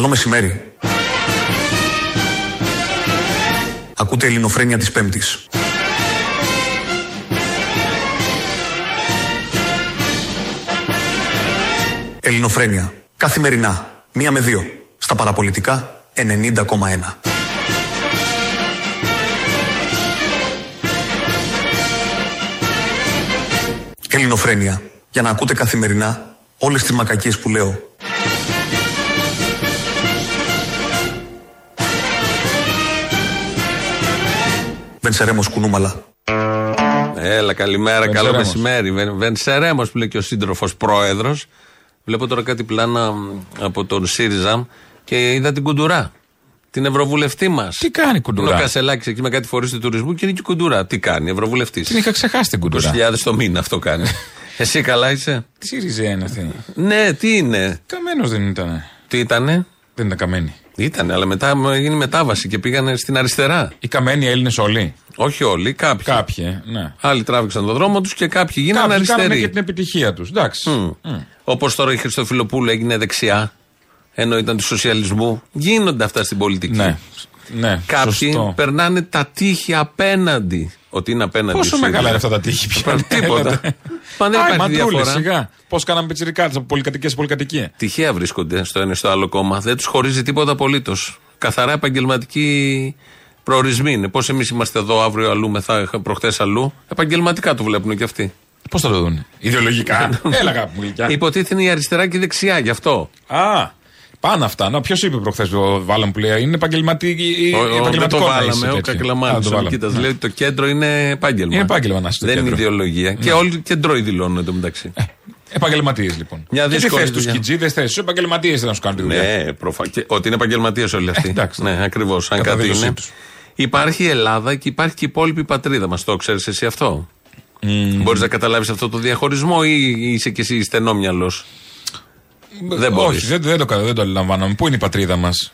Καλό μεσημέρι. Ακούτε ελληνοφρένια της Πέμπτης. Ελληνοφρένια. Καθημερινά. Μία με δύο. Στα παραπολιτικά 90,1. Ελληνοφρένια. Για να ακούτε καθημερινά όλες τις μακακίες που λέω. Βενσερέμος Κουνούμαλα. Έλα, καλημέρα, καλό Βενσερέμος. μεσημέρι. Βεν- Βενσερέμος που λέει και ο σύντροφος πρόεδρος. Βλέπω τώρα κάτι πλάνα μ, από τον ΣΥΡΙΖΑ και είδα την κουντουρά. Την ευρωβουλευτή μας. Τι κάνει κουντουρά; Ο Κασελάκη εκεί με κάτι φορείς του τουρισμού και είναι και η κουντουρά. Τι κάνει, ευρωβουλευτής. Την είχα ξεχάσει την κουντουρά. 20.000 το μήνα αυτό κάνει. Εσύ καλά είσαι; Τι ΣΥΡΙΖΑ είναι αυτή. Ναι, τι είναι; Καμένος δεν ήταν. Τι ήτανε; Δεν ήταν καμένη. Ήτανε, αλλά μετά μου έγινε μετάβαση και πήγανε στην αριστερά. Οι καμένοι Έλληνες όλοι. Όχι όλοι, κάποιοι. Κάποιοι, ε, ναι. Άλλοι τράβηξαν τον δρόμο τους και κάποιοι γίνανε Κάποιοι κάνανε αριστεροί. και την επιτυχία τους. Εντάξει. Όπως τώρα η Χριστοφιλοπούλου έγινε δεξιά, ενώ ήταν του σοσιαλισμού. Γίνονται αυτά στην πολιτική. Ναι. Ναι, Κάποιοι σωστό. περνάνε τα τείχη απέναντι. Ότι είναι απέναντι. Πόσο ο ΣΥΡΙΖΑ. μεγάλα είναι αυτά τα τείχη πια; Τίποτα. Μα δεν Άι, υπάρχει μαντρούλες, διαφορά. σιγά. Πώς κάναμε πιτσιρικάδε από πολυκατοικία σε πολυκατοικία. Τυχαία βρίσκονται στο ένα ή στο άλλο κόμμα. Δεν τους χωρίζει τίποτα απολύτως. Καθαρά επαγγελματικοί προορισμοί είναι. Πώς εμείς είμαστε εδώ αύριο αλλού, μεθά, προχτές αλλού. Επαγγελματικά το βλέπουν και αυτοί. Πώς θα το δουν. Ιδεολογικά. Έλα, αγάπη μου γλυκιά. Υποτίθεται είναι η αριστερά και η δεξιά, γι' αυτό. Α, πάνω αυτά. Να, ποιος είπε προχθές το βάλαμε που λέει. Είναι επαγγελματική. Ο- ο- Δεν το επαγγελματικό να είσαι βάλαμε. Ο τέτοιο. Α, Κακλαμάνη. το Ο βάλαμε. Νικήτας Ναι. λέει ότι το κέντρο είναι επάγγελμα. Είναι επάγγελμα να είσαι στο Δεν είναι κέντρο. ιδεολογία. Και όλοι κεντρώοι δηλώνουν εντωμεταξύ. Επαγγελματίες λοιπόν. Μια και τι δύσκολη θες τους δουλειά. σκιτζίδε, θες τους επαγγελματίες να σου κάνουν τη δουλειά. Ναι, προφα... και ότι είναι επαγγελματίες όλοι αυτοί. Ε, εντάξει. Ναι, ακριβώς. Αν Κατά κάτι δήλωσή είναι. τους. Υπάρχει η Ελλάδα και υπάρχει και η υπόλοιπη πατρίδα μας. Το ξέρεις εσύ αυτό; Mm. Μπορείς να καταλάβεις αυτό το διαχωρισμό ή είσαι κι εσύ στενόμυαλο. Δεν μπορείς. Όχι, δεν, δεν, το, δεν το αντιλαμβάνομαι. Πού είναι η πατρίδα μας;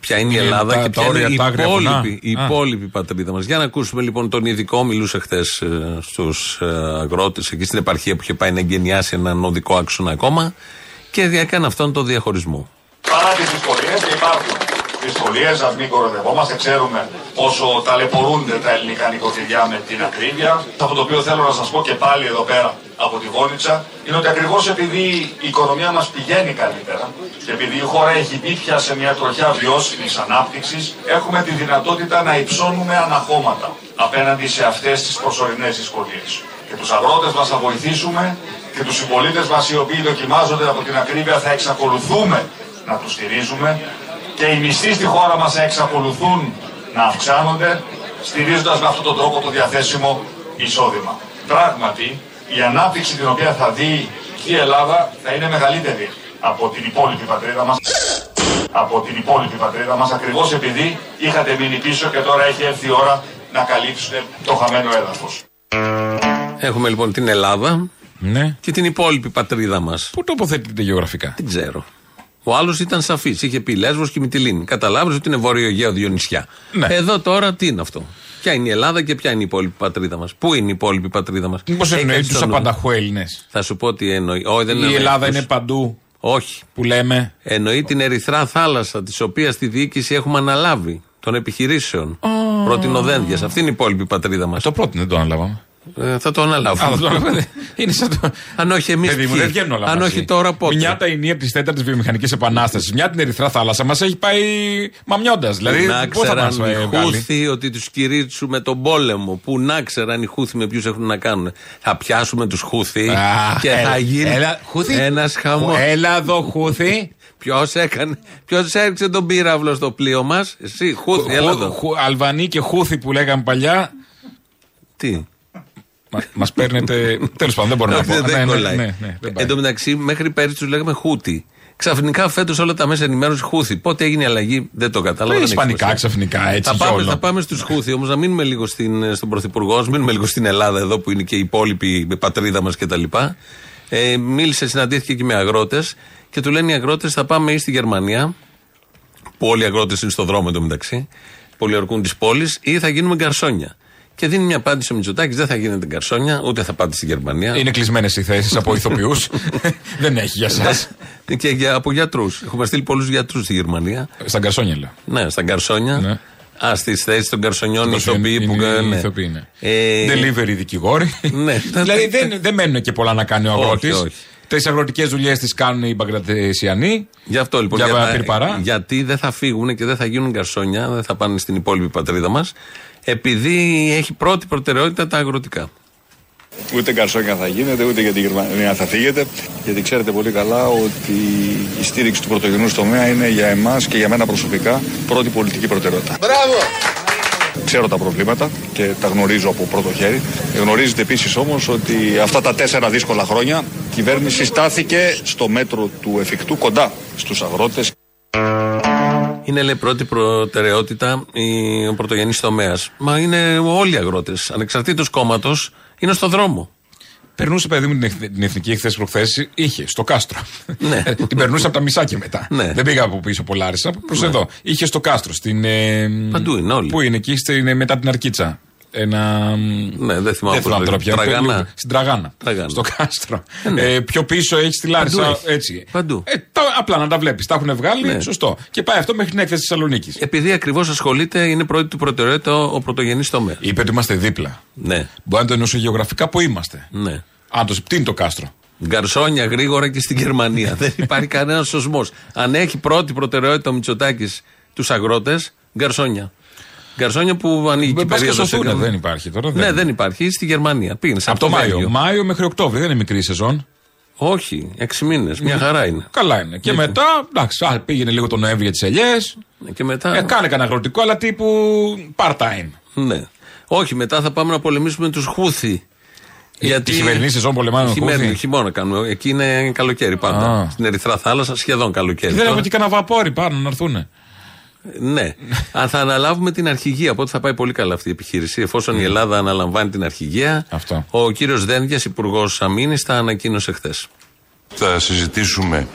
Ποια είναι η Είναι Ελλάδα τα- και τα ποια όρια, είναι η τα άγρια βουνά. υπόλοιπη, η Α. υπόλοιπη πατρίδα μας. Για να ακούσουμε λοιπόν τον ειδικό. Μιλούσε χθες στους αγρότες εκεί στην επαρχία που είχε πάει να εγκαινιάσει έναν οδικό άξονα ακόμα και έκανε αυτόν τον διαχωρισμό. Παρά τις δυσκολίες και υπάρχουν δυσκολίες, α μην κοροϊδευόμαστε, ξέρουμε πόσο ταλαιπωρούνται τα ελληνικά νοικοκυριά με την ακρίβεια. Αυτό το οποίο θέλω να σας πω και πάλι εδώ πέρα από τη Βόνιτσα είναι ότι ακριβώς επειδή η οικονομία μας πηγαίνει καλύτερα και επειδή η χώρα έχει μπει πια σε μια τροχιά βιώσιμης ανάπτυξης, έχουμε τη δυνατότητα να υψώνουμε αναχώματα απέναντι σε αυτές τις προσωρινές δυσκολίες. Και τους αγρότες μας θα βοηθήσουμε και τους συμπολίτες μας οι οποίοι δοκιμάζονται από την ακρίβεια θα εξακολουθούμε να τους στηρίζουμε και οι μισθοί στη χώρα μας θα εξακολουθούν να αυξάνονται στηρίζοντας με αυτόν τον τρόπο το διαθέσιμο εισόδημα. Πράγματι, η ανάπτυξη την οποία θα δει η Ελλάδα θα είναι μεγαλύτερη από την υπόλοιπη πατρίδα μας από την υπόλοιπη πατρίδα μας ακριβώς επειδή είχατε μείνει πίσω και τώρα έχει έρθει η ώρα να καλύψετε το χαμένο έδαφος. Έχουμε λοιπόν την Ελλάδα Ναι. και την υπόλοιπη πατρίδα μας. Πού τοποθετείτε γεωγραφικά; Δεν ξέρω. Ο άλλος ήταν σαφής. Είχε πει Λέσβος και Μυτιλίνη. Καταλάβεις ότι είναι βόρειο Αιγαίο δύο νησιά. Ναι. Εδώ τώρα τι είναι αυτό; Ποια είναι η Ελλάδα και ποια είναι η υπόλοιπη πατρίδα μας; Πού είναι η υπόλοιπη πατρίδα μας; Μήπως εννοεί τους απανταχού Έλληνες; Θα σου πω τι εννοεί. Όχι, δεν Η εννοεί Ελλάδα αυτούς. είναι παντού Όχι. που λέμε. Εννοεί την ερυθρά θάλασσα, της οποίας τη διοίκηση έχουμε αναλάβει των επιχειρήσεων. Oh. Πρωτινοδένδια. Αυτή είναι η υπόλοιπη πατρίδα μας. Το πρώτο δεν το αναλάβαμε. Ε, θα το Α, αναλάβουμε. θα το αναλάβαμε. Είναι σαν το. Αν όχι εμείς. Παιδί μου, δεν βγαίνουν όλα Αν μαζί. όχι τώρα πότε; Μια τα ενία της τέταρτης βιομηχανικής επανάστασης, μια την Ερυθρά θάλασσα μας έχει πάει μαμιώντας. Δηλαδή, να πώ θα μας ξέραν οι βγάλει; Χούθοι ότι τους κηρύξουμε τον πόλεμο. Που να ξέραν οι Χούθοι με ποιους έχουν να κάνουν. Θα πιάσουμε τους Χούθοι Α, και έλα, θα γίνει έλα, Χούθη. ένας χαμός. Έλα εδώ, Χούθη. Ποιος έκανε, ποιος έριξε τον πύραυλο στο πλοίο μας, εσύ, Χούθη, έλα Χου- εδώ. Χου- Αλβανοί και Χούθη που λέγαμε παλιά. Τι; Μα παίρνετε. Τέλος πάντων, δεν μπορώ να πω. Δεν- Ναι, δεν ναι, κολλάει. ναι, ναι, δεν πάει. Εν τω μεταξύ, μέχρι πέρυσι τους λέγαμε Χούτι. Ξαφνικά φέτος όλα τα μέσα ενημέρωσης Χούθη. Πότε έγινε η αλλαγή, δεν το κατάλαβα. Ε, δεν έχει Ισπανικά σημασία. ξαφνικά έτσι. Θα κι πάμε, όλο. θα πάμε στους Χούθη όμως, να μείνουμε λίγο στην, στον Πρωθυπουργό, να μείνουμε λίγο στην Ελλάδα εδώ που είναι και η υπόλοιπη πατρίδα μας κτλ. Ε, μίλησε, συναντήθηκε και με αγρότες και του λένε οι αγρότες θα πάμε ή στη Γερμανία, που όλοι οι αγρότες είναι στο δρόμο εντωμεταξύ, πολιορκούν τη πόλη, ή θα γίνουμε γκαρσόνια. Και δίνει μια απάντηση ο Μητσοτάκης: Δεν θα γίνεται γκαρσόνια, ούτε θα πάτε στη Γερμανία. Είναι κλεισμένες οι θέσεις από ηθοποιούς. Δεν έχει για εσά. και για, από γιατρούς. Έχουμε στείλει πολλούς γιατρούς στη Γερμανία. Στα γκαρσόνια λέω. Ναι, στα γκαρσόνια. Ναι. Α, στις θέσεις των γκαρσονιών οι ηθοποιοί που. Είναι οι ναι. ηθοποιοί, ναι. Ε, Delivery δικηγόροι. Ναι. δηλαδή δεν, δεν μένουν και πολλά να κάνει ο Όχι, αγρότης. όχι. Τι αγροτικές δουλειές τις κάνουν οι Μπαγκρατεσιανοί. Γι' αυτό λοιπόν. Για για- πυρπαρά. γιατί δεν θα φύγουν και δεν θα γίνουν γκαρσόνια, δεν θα πάνε στην υπόλοιπη πατρίδα μας, επειδή έχει πρώτη προτεραιότητα τα αγροτικά. Ούτε γκαρσόνια θα γίνετε, ούτε για τη Γερμανία θα φύγετε. Γιατί ξέρετε πολύ καλά ότι η στήριξη του πρωτογενούς τομέα είναι για εμάς και για μένα προσωπικά πρώτη πολιτική προτεραιότητα. Μπράβο! Ξέρω τα προβλήματα και τα γνωρίζω από πρώτο χέρι. Γνωρίζετε επίσης όμως ότι αυτά τα τέσσερα δύσκολα χρόνια η κυβέρνηση στάθηκε στο μέτρο του εφικτού κοντά στους αγρότες. Είναι λέει πρώτη προτεραιότητα η- ο πρωτογενής τομέας. Μα είναι όλοι οι αγρότες, ανεξαρτήτως κόμματος, είναι στο δρόμο. Περνούσε παιδί μου την, εθ- την εθνική χθε προχθές, είχε στο κάστρο. Ναι. την περνούσε από τα μισά και μετά. Ναι. Δεν πήγα από πίσω από Λάρισα, προ εδώ. Είχε στο κάστρο. Στην, ε, Παντού είναι όλοι. Πού είναι, εκεί στην, μετά την Αρκίτσα. Ένα. Ναι, δεν θυμάμαι Δεν πώς θυμάμαι τώρα λέγεται. πια. Τραγανά. Στην Τραγάνα. Τραγάνα. Στο κάστρο. ναι. Ε, πιο πίσω έχεις τη Λάρισα. Παντού έχεις. Έτσι. Παντού. Ε, τα, απλά να τα βλέπεις. Τα έχουν βγάλει. Ναι. Σωστό. Και πάει αυτό μέχρι την έκθεση τη Θεσσαλονίκης. Επειδή ακριβώς ασχολείται, είναι πρώτη του προτεραιότητα ο, ο πρωτογενής τομέας. Είπε ότι είμαστε δίπλα. Ναι, Μπορεί να το εννοούσε γεωγραφικά που είμαστε. ναι. Αν το τι είναι το κάστρο; Γκαρσόνια γρήγορα και στην Γερμανία. δεν υπάρχει κανένας σωσμό. Αν έχει πρώτη προτεραιότητα ο Μητσοτάκης τους αγρότες, γκαρσόνια. Γκαρσόνια που ανοίγει και η Πας και περίοδος σωθούνε, έκανα. δεν υπάρχει τώρα. Ναι, δεν υπάρχει. Στη Γερμανία. Πήγαινε. Από το Μάιο. Μάιο μέχρι Οκτώβριο δεν είναι μικρή η σεζόν. Όχι, έξι μήνες. Μια χαρά είναι. Καλά είναι. Και μετά, εντάξει, α, πήγαινε λίγο τον Νοέμβριο για τις ελιές. Και μετά. Ε, κάνε κανένα αγροτικό, αλλά τύπου part-time. Ναι. Όχι, μετά θα πάμε να πολεμήσουμε τους Χούθη. τη χειμερινή σεζόν πολεμάνε τον Χειμέρι- Χούθη; Χειμώνα κάνουμε. Εκεί είναι καλοκαίρι πάντα. Α. Στην Ερυθρά Θάλασσα σχεδόν καλοκαίρι. Δεν Τώρα- έχουμε και κανένα βαπόρι πάνω να έρθουν. Ναι. Αν θα αναλάβουμε την αρχηγία, οπότε θα πάει πολύ καλά αυτή η επιχείρηση. Εφόσον η Ελλάδα αναλαμβάνει την αρχηγία, Αυτό. ο κύριος Δένδιας, υπουργός Αμήνης, τα ανακοίνωσε χθες. Θα συζητήσουμε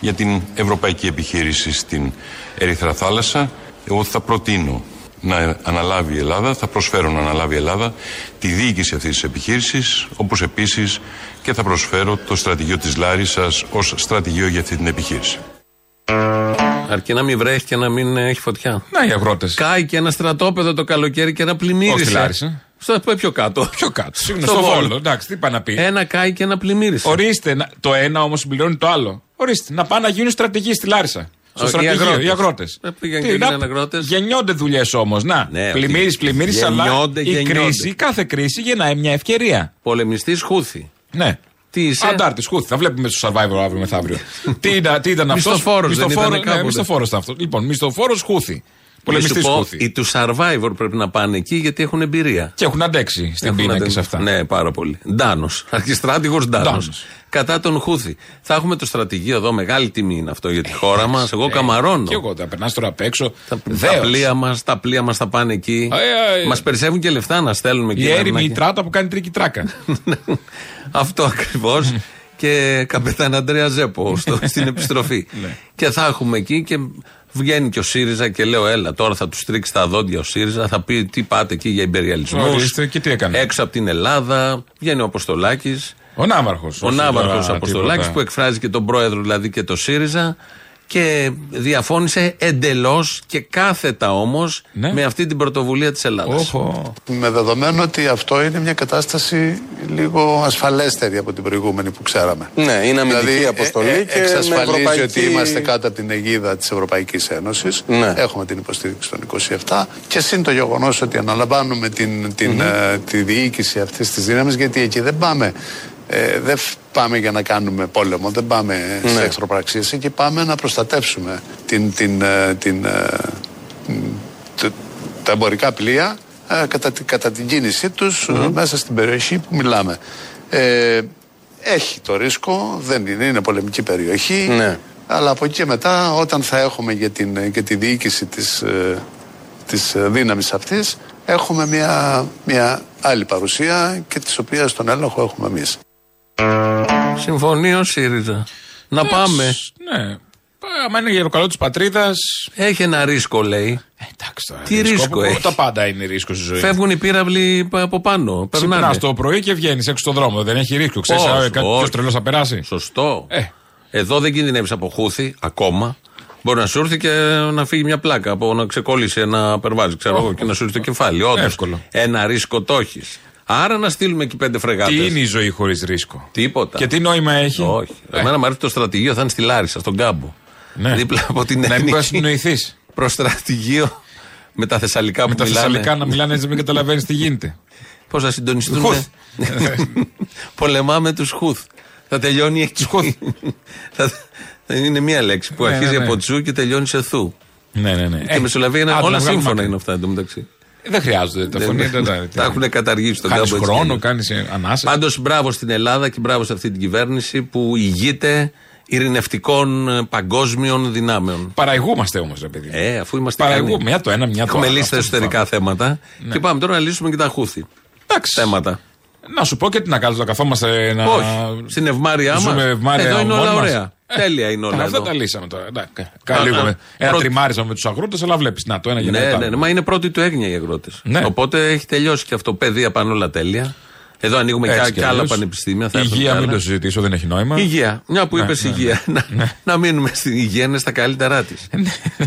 για την ευρωπαϊκή επιχείρηση στην Ερυθρά Θάλασσα. Εγώ θα προτείνω να αναλάβει η Ελλάδα, θα προσφέρω να αναλάβει η Ελλάδα τη διοίκηση αυτής της επιχείρησης, όπως επίσης και θα προσφέρω το στρατηγείο της Λάρισας ως στρατηγείο για αυτή την επιχείρηση. Αρκεί να μην βρέχει και να μην έχει φωτιά. Να οι αγρότες. Κάει και ένα στρατόπεδο το καλοκαίρι και ένα πλημμύρισε. Όχι στη Λάρισα. Στο πιο κάτω. Πιο κάτω. Συγγνώμη, Στο στο Βόλο. Βόλο. Εντάξει, τι πάει να πει. Ένα κάει και ένα πλημμύρισε. Ορίστε, να- το ένα όμως συμπληρώνει το άλλο. Ορίστε, να πάνε να γίνουν στρατηγοί στη Λάρισα. Στο οι στρατηγείο, αγρότες. οι αγρότες. Ε, πήγαν και έγιναν αγρότες. Γεννιόνται δουλειές όμως. Να, Ναι, πλημμύρι, ότι πλημμύρι, αλλά γεννιόνται, η γεννιόνται. κρίση, κάθε κρίση γεννάει μια ευκαιρία. Πολεμιστής Χούθη. Ναι. Τι είσαι. Αντάρτης, χούθ. Θα βλέπουμε στο survivor αύριο μεθαύριο. τι, ήταν, τι ήταν αυτός; Μισθοφόρος δεν ήταν ναι, κάποτε. μισθοφόρος ήταν αυτός. Λοιπόν, μισθοφόρος χούθη. Πολεμιστής Μη σου πω, χούθη. Οι του Survivor πρέπει να πάνε εκεί γιατί έχουν εμπειρία. Και έχουν αντέξει στην Έχουν πείνα και αντε- σε αυτά. Ναι, πάρα πολύ. Ντάνος. Αρχιστράτηγος Ντάνος. Ντάνος. Κατά τον Χούθη. Θα έχουμε το στρατηγείο εδώ, μεγάλη τιμή είναι αυτό για τη χώρα μας. Εγώ καμαρώνω. Και εγώ, τα περνάς τώρα απ' έξω. Τα, τα Δέος. πλοία μας τα, πλοία μας θα πάνε εκεί. Ε, ε, Μας περισσεύουν και λεφτά να στέλνουμε εκεί. Η να- έρημη η να- τράτα που κάνει τρίκι τράκα. Αυτό ακριβώς. και καπετάν Αντρέα Ζέπο στο, στην επιστροφή. Ναι. και θα έχουμε εκεί και βγαίνει και ο ΣΥΡΙΖΑ και λέω: Έλα, τώρα θα τους τρίξει τα δόντια ο ΣΥΡΙΖΑ. Θα πει τι πάτε εκεί για υπεριαλισμό. Ορίστε, και τι έκανε. Έξω από την Ελλάδα. Βγαίνει ο Αποστολάκης. Ο Ναύαρχος. Ο Ναύαρχος Αποστολάκης που εκφράζει και τον πρόεδρο δηλαδή και το ΣΥΡΙΖΑ. Και διαφώνησε εντελώς και κάθετα όμως Ναι. με αυτή την πρωτοβουλία της Ελλάδας. Όχο. Με δεδομένο ότι αυτό είναι μια κατάσταση λίγο ασφαλέστερη από την προηγούμενη που ξέραμε. Ναι, είναι αμυντική δηλαδή, αποστολή ε, ε, και με εξασφαλίζει ευρωπαϊκή- ότι είμαστε κάτω από την αιγίδα της Ευρωπαϊκής Ένωσης. Ναι. Έχουμε την υποστήριξη των 27 και συν το γεγονός ότι αναλαμβάνουμε την, την, ε, τη διοίκηση αυτής της δύναμης γιατί εκεί δεν πάμε ε, δεν φ- πάμε για να κάνουμε πόλεμο, δεν πάμε σε εχθροπραξίες. Εκεί πάμε να προστατεύσουμε την, την, ε, την, ε, τε- τα εμπορικά πλοία ε, κατά, τη- κατά την κίνησή τους ε, μέσα στην περιοχή που μιλάμε. Ε, έχει το ρίσκο, δεν είναι, είναι πολεμική περιοχή. Ναι. Αλλά από εκεί και μετά, όταν θα έχουμε για, την, για τη διοίκηση της, ε, της ε, δύναμης αυτής, έχουμε μια, μια άλλη παρουσία και της οποίας τον έλεγχο έχουμε εμείς. Συμφωνεί ο ΣΥΡΙΖΑ. Να πάμε. Ναι. Άμα είναι για το καλό της πατρίδας. Έχει ένα ρίσκο, λέει. Εντάξει τώρα. Τι ρίσκο έχει; Τα πάντα είναι ρίσκο στη ζωή. Φεύγουν οι πύραυλοι από πάνω. Ξυπνάς Περνάνε. το πρωί και βγαίνεις έξω στον δρόμο. Δεν έχει ρίσκο. Ξέρεις Όχι, κάποιο όχι. τρελός θα περάσει; Σωστό. Ε. Εδώ δεν κινδυνεύεις από χούθη ακόμα. Μπορεί να σου έρθει και να φύγει μια πλάκα από να ξεκολλήσει ένα περβάζι, ξέρω εγώ, και να σου έρθει το κεφάλι. Όντως, Εύκολο. Ένα ρίσκο το έχεις. Άρα να στείλουμε εκεί πέντε φρεγάτες. Τι είναι η ζωή χωρίς ρίσκο; Τίποτα. Και τι νόημα έχει; Όχι. Ε, Εμένα μου αρέσει το στρατηγείο, θα είναι στη Λάρισα, στον κάμπο. Ναι. Δίπλα από την Να μην μπορεί να εθνική. συνοηθείς. Προς στρατηγείο με τα θεσσαλικά που Με τα μιλάνε. θεσσαλικά να μιλάνε έτσι μην καταλαβαίνεις τι γίνεται. Πώς θα συντονιστούν. Χουθ. Πολεμάμε τους Χουθ. Θα τελειώνει εκεί. θα, θα είναι μία λέξη που Ναι, αρχίζει ναι, ναι. από τσου και τελειώνει σε θου. Ναι, ναι, ναι. Και η Μεσολαβία είναι άντε, όλα να βγάλουμε σύμφωνα άκρη. είναι αυτά εντωμεταξύ. Δεν χρειάζονται τα φωνή. Τα έχουν καταργήσει τον Κάνεις κάμπο. έτσι κι χρόνο, αλλιώς. κάνεις ανάσα. Πάντως μπράβο στην Ελλάδα και μπράβο σε αυτή την κυβέρνηση που ηγείται ειρηνευτικών ε, παγκόσμιων δυνάμεων. Παραηγούμαστε όμως, ρε παιδί. Ε, αφού είμαστε Παραηγούμε. ικανοί. Μια το ένα, μια το Έχουμε άλλο. λύσει τα Αυτό εσωτερικά που θέματα και πάμε τώρα να λύσουμε και τα χούθη Εντάξει. θέματα. Να σου πω και τι να κάνουμε, να καθόμαστε να. Όχι. Στην ευμάρειά μας. Ζούμε ευμάρεια Εδώ είναι όλα μόνοι μας. ωραία. Τέλεια είναι όλα. Αυτά εδώ. τα λύσαμε τώρα. Εντάξει. Α, Καλά, λίγο α, με- Ένα πρώτη- τριμάρισμα με τους αγρότες, αλλά βλέπεις. Να το ένα για Ναι, το ναι, άλλο. ναι, μα είναι πρώτη του έγνοια οι αγρότες. Ναι. Οπότε έχει τελειώσει και αυτό. Παιδεία πάνε όλα τέλεια. Εδώ ανοίγουμε Έτσι και, κι και άλλα αλλιώς. πανεπιστήμια. Θα έρθουν Υγεία, κι μην άλλα. το συζητήσω, δεν έχει νόημα. Υγεία. Μια που Ναι, είπες ναι, υγεία. Να, να μείνουμε στην υγεία, είναι στα καλύτερά της.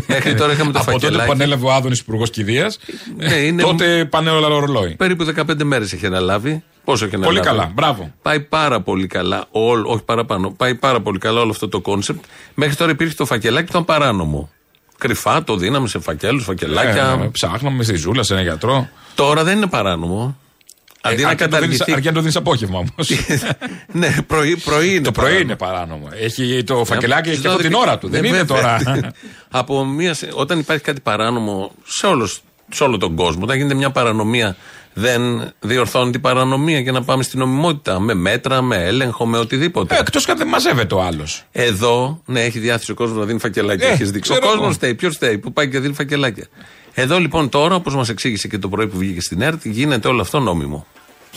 Μέχρι τώρα είχαμε το Από τότε που φακελάκι. ανέλαβε ο Άδωνης Υπουργός Κηδείας, Ναι, είναι- τότε πάνε όλα ρολόι. Περίπου 15 μέρες έχει αναλάβει. Πόσο έχει αναλάβει; Πολύ καλά, μπράβο. Πάει πάρα πολύ καλά, όλο, όχι παραπάνω, πάει πάρα πολύ καλά όλο αυτό το concept. Μέχρι τώρα υπήρχε το φακελάκι που ήταν παράνομο. Κρυφά το δίναμε σε φακέλους, φακελάκια. Ε, ψάχναμε στη ζούλα, σε ένα γιατρό. Τώρα δεν είναι παράνομο. Αντί Ε, να αρκεί να το δίνεις- καταργηθεί. Αρκεί να το δίνεις απόγευμα όμως. ναι, πρωί, πρωί είναι. Το πρωί παράνομο. είναι παράνομο. Έχει το φακελάκι έχει και Στο αυτό την δεκα- ώρα του. Δεν Ναι, είναι βέβαια. τώρα. Από μία, σε- όταν υπάρχει κάτι παράνομο σε, όλος, σε όλο τον κόσμο, όταν γίνεται μια παρανομία, δεν διορθώνει την παρανομία για να πάμε στην νομιμότητα. Με μέτρα, με έλεγχο, με οτιδήποτε. Εκτός και αν δεν μαζεύεται ο άλλος. Εδώ, ναι, έχει διάθεση ο κόσμος να δίνει φακελάκια. Ε, έχεις δείξει. Ο ξέρω κόσμος εγώ. στέει. Ποιος στέει, που πάει και δίνει φακελάκια. Εδώ λοιπόν τώρα, όπως μας εξήγησε και το πρωί που βγήκε στην ΕΡΤ, γίνεται όλο αυτό νόμιμο.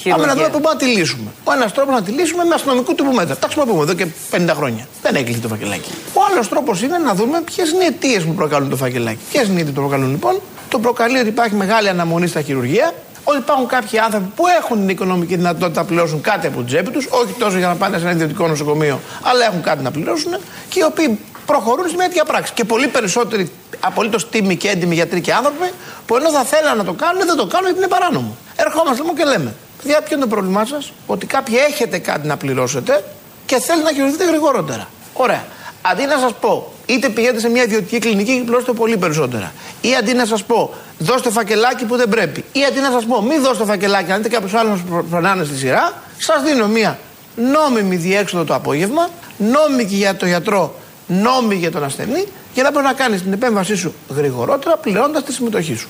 Πάμε να δούμε πού μπορούμε να τη λύσουμε. Ο ένας τρόπος να τη λύσουμε με αστυνομικού τύπου μέτρα. Τα χρησιμοποιούμε εδώ και 50 χρόνια. Δεν έκλεισε το φακελάκι. Ο άλλος τρόπος είναι να δούμε ποιες είναι οι αιτίες που προκαλούν το φακελάκι. Ποιες είναι οι αιτίες που το προκαλούν λοιπόν; Το προκαλεί ότι υπάρχει μεγάλη αναμονή στα χειρουργεία. Ότι υπάρχουν κάποιοι άνθρωποι που έχουν την οικονομική δυνατότητα να πληρώσουν κάτι από την τσέπη τους, όχι τόσο για να πάνε σε ένα ιδιωτικό νοσοκομείο, αλλά έχουν κάτι να πληρώσουν και οι οποίοι προχωρούν σε μια τέτοια πράξη. Και πολύ περισσότεροι απολύτως τίμοι και έντιμοι γιατροί και άνθρωποι που ενώ θα θέλανε να το κάνουν, δεν το κάνουν γιατί είναι παράνομο. Ερχόμαστε λοιπόν και λέμε, παιδιά, ποιο είναι το πρόβλημά σας, ότι κάποιοι έχετε κάτι να πληρώσετε και θέλετε να χειριστείτε γρηγορότερα. Ωραία. Αντί να σας πω, είτε πηγαίνετε σε μια ιδιωτική κλινική και πληρώσετε πολύ περισσότερα, ή αντί να σας πω, δώστε φακελάκι που δεν πρέπει, ή αντί να σας πω, μην δώστε φακελάκι, αν δείτε κάποιος άλλος να σα περνάνε στη σειρά, σας δίνω μια νόμιμη διέξοδο το απόγευμα, νόμιμη για το γιατρό, νόμιμη για τον ασθενή, για να μπορεί να κάνεις την επέμβασή σου γρηγορότερα, πληρώνοντας τη συμμετοχή σου.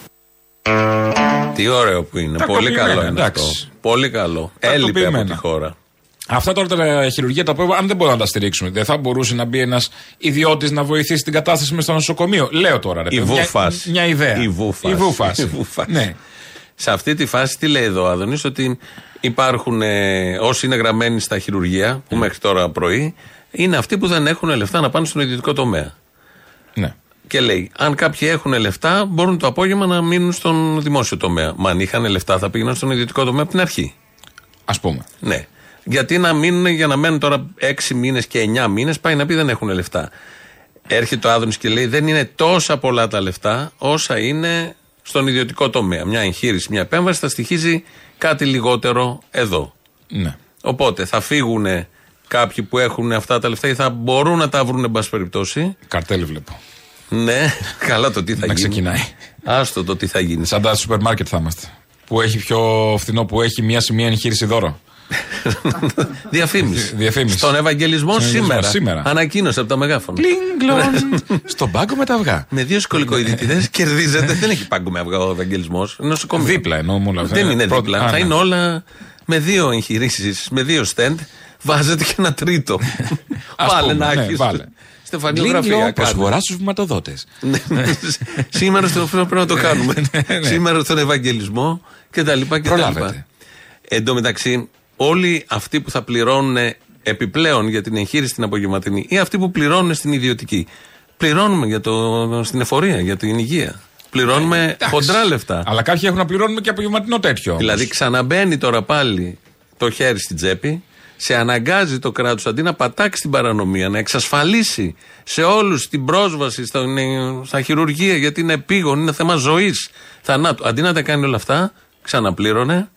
Τι ωραίο που είναι. Πολύ Τακτοποιημένα, καλό είναι εντάξει. αυτό. Πολύ καλό. Έλειπε από Τακτοποιημένα. τη χώρα. Αυτά τώρα τα χειρουργεία τα οποία, αν δεν μπορούμε να τα στηρίξουμε, δεν θα μπορούσε να μπει ένας ιδιώτης να βοηθήσει την κατάσταση με στο νοσοκομείο. Λέω τώρα, ρε Η παιδί, μια- βούφας. Μια, ιδέα. Η βούφας. Η βούφας. Η βούφας. Ναι. Σε αυτή τη φάση τι λέει εδώ ο Άδωνης, ότι υπάρχουν ε, όσοι είναι γραμμένοι στα χειρουργεία, που μέχρι τώρα πρωί, είναι αυτοί που δεν έχουν λεφτά να πάνε στον ιδιωτικό τομέα. ναι. Και λέει, αν κάποιοι έχουν λεφτά, μπορούν το απόγευμα να μείνουν στον δημόσιο τομέα. Μα αν είχαν λεφτά, θα πήγαιναν στον ιδιωτικό τομέα από την αρχή. Α πούμε. Ναι. Γιατί να μείνουν, για να μένουν τώρα 6 μήνες και 9 μήνες, πάει να πει δεν έχουν λεφτά. Έρχεται ο Άδωνης και λέει: Δεν είναι τόσα πολλά τα λεφτά όσα είναι στον ιδιωτικό τομέα. Μια εγχείρηση, μια επέμβαση θα στοιχίζει κάτι λιγότερο εδώ. Ναι. Οπότε θα φύγουν κάποιοι που έχουν αυτά τα λεφτά ή θα μπορούν να τα βρουν, εν πάση περιπτώσει. Καρτέλ βλέπω. Ναι, καλά το τι θα Να γίνει. ξεκινάει. Άστο το τι θα γίνει. Σαν τα σούπερ μάρκετ θα είμαστε. Που έχει πιο φθηνό, που έχει μία σημεία εγχείρηση δώρο. Διαφήμιση. Διαφήμιση. Στον Ευαγγελισμό Στον σήμερα. Ευαγγελισμό σήμερα. Ανακοίνωσε από τα μεγάφωνα. Κλινγκλον. Στον πάγκο με τα αυγά. Με δύο σκολικοειδητητέ κερδίζετε. Δεν έχει πάγκο με αυγά ο Ευαγγελισμός. Είναι νοσοκομείο. Δίπλα εννοώ μου όλα αυτά. Δεν είναι Πρώτα- δίπλα. Α, θα ναι. είναι όλα με δύο εγχειρήσεις, με δύο στέντ. Βάζετε και ένα τρίτο. Ας βάλε πούμε, να ναι, έχει. βάλε. Στεφανιογραφία. Κλινγκλον, κάνε. προσφορά στους βηματοδότες. Ναι. Σήμερα στον πρέπει να το κάνουμε. ναι. Σήμερα στον Ευαγγελισμό και τα λοιπά και τα λοιπά. Προλάβετε. Εν τω μεταξύ, όλοι αυτοί που θα πληρώνουν επιπλέον για την εγχείρηση την απογευματινή ή αυτοί που πληρώνουν στην ιδιωτική, Πληρώνουμε για το, στην εφορία, για την υγεία. Πληρώνουμε Εντάξει. χοντρά λεφτά. Αλλά κάποιοι έχουν να πληρώνουν και απογευματινό τέτοιο. όμως. Δηλαδή ξαναμπαίνει τώρα πάλι το χέρι στην τσέπη, σε αναγκάζει το κράτος αντί να πατάξει την παρανομία, να εξασφαλίσει σε όλους την πρόσβαση στα, στα χειρουργεία, γιατί είναι επίγον, είναι θέμα ζωής, θανάτου. Αντί να τα κάνει όλα αυτά, ξαναπλήρωνε.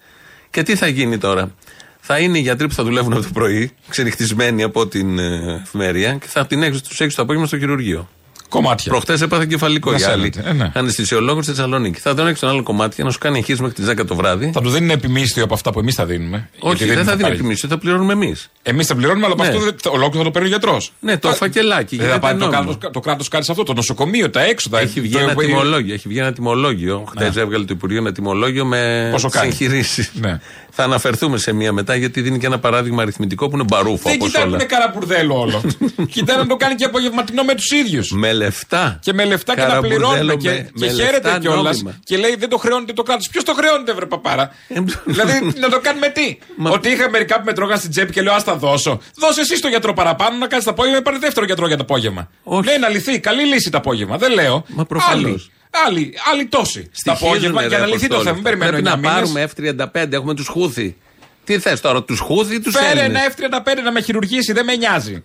Και τι θα γίνει τώρα; Θα είναι οι γιατροί που θα δουλεύουν από το πρωί, ξενυχτισμένοι από την ε, εφημερία, και θα την έχεις τους 6 το απόγευμα στο χειρουργείο. Κομμάτια. Προχτές έπαθε κεφαλικό Να για άλλη. σέλνετε, ε, ναι. Αναισθησιολόγος στη Θεσσαλονίκης. Θα τον έχει στο άλλο κομμάτι για να σου κάνει εγχείρημα μέχρι τι 10 το βράδυ. Θα του δίνουν επιμίσθιο από αυτά που εμείς θα δίνουμε. Όχι, δεν θα την επιμίσιο, θα πληρώνουμε εμείς. Εμείς θα πληρώνουμε, αλλά από Ναι. αυτό δεν- ολόκληρο θα το παίρνει ο γιατρός. Ναι, το φακελάκι. Δεν θα γίνεται πάρει το νόμιμο. κράτο το κράτος κάτι σε αυτό. Το νοσοκομείο, τα έξοδα. Έχει βγει το- ένα το- τιμολόγιο. Έχει βγει ένα τιμολόγιο. Χθε έβγαλε το Υπουργείο ένα τιμολόγιο με Πόσο κάνει; συγχειρήσεις. Ναι. Θα αναφερθούμε σε μία μετά γιατί δίνει και ένα παράδειγμα αριθμητικό που είναι μπαρούφα Δεν όπως κοιτάνε όλα. με καραμπουρδέλο όλο. κοιτάνε να το κάνει και απογευματινό με τους ίδιους. Με λεφτά. Και με λεφτά και να Καραμπουρδέλο πληρώνουμε. με- Και, με και χαίρεται λεφτά κιόλας. νόμιμα. Και λέει δεν το χρεώνεται το κράτος. Ποιος το χρεώνεται, βρε παπάρα; Ε, δηλαδή να το κάνουμε τι; Μα- Ότι είχα μερικά που με τρώγαν στην τσέπη και λέω Α τα δώσω. Δώσε εσύ το γιατρό παραπάνω να κάνεις το απόγευμα. Πάρε δεύτερο γιατρό για το απόγευμα. Όχι. Ναι, να λυθεί. Καλή λύση το απόγευμα. Δεν λέω. Μα προφανώς. Άλλοι, άλλοι, άλλοι τόσοι. Το Στοιχίζουνε, απόγευμα ρε, για να λυθεί το Αποστόλη. θέμα. Μην περιμένω Πρέπει 9 να μήνες. πάρουμε F35. Έχουμε τους Χούθη. Τι θες τώρα, τους Χούθη ή τους Φέρε Έλληνες; ένα F35 να με χειρουργήσει, δεν με νοιάζει.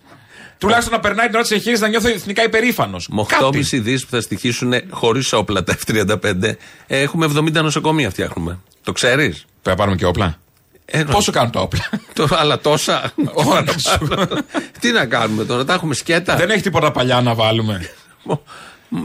Τουλάχιστον να περνάει την ώρα της εγχείρησης να νιώθω εθνικά υπερήφανος. Με 8,5 δις που θα στοιχήσουν χωρίς όπλα τα F35. Έχουμε 70 νοσοκομεία φτιάχνουμε. Το ξέρεις; Πρέπει να πάρουμε και όπλα. Ε, Πόσο κάνουν τα όπλα; Το, αλλά τόσα. Όντως. Τι να κάνουμε τώρα, τα έχουμε σκέτα; Δεν έχει τίποτα παλιά να βάλουμε.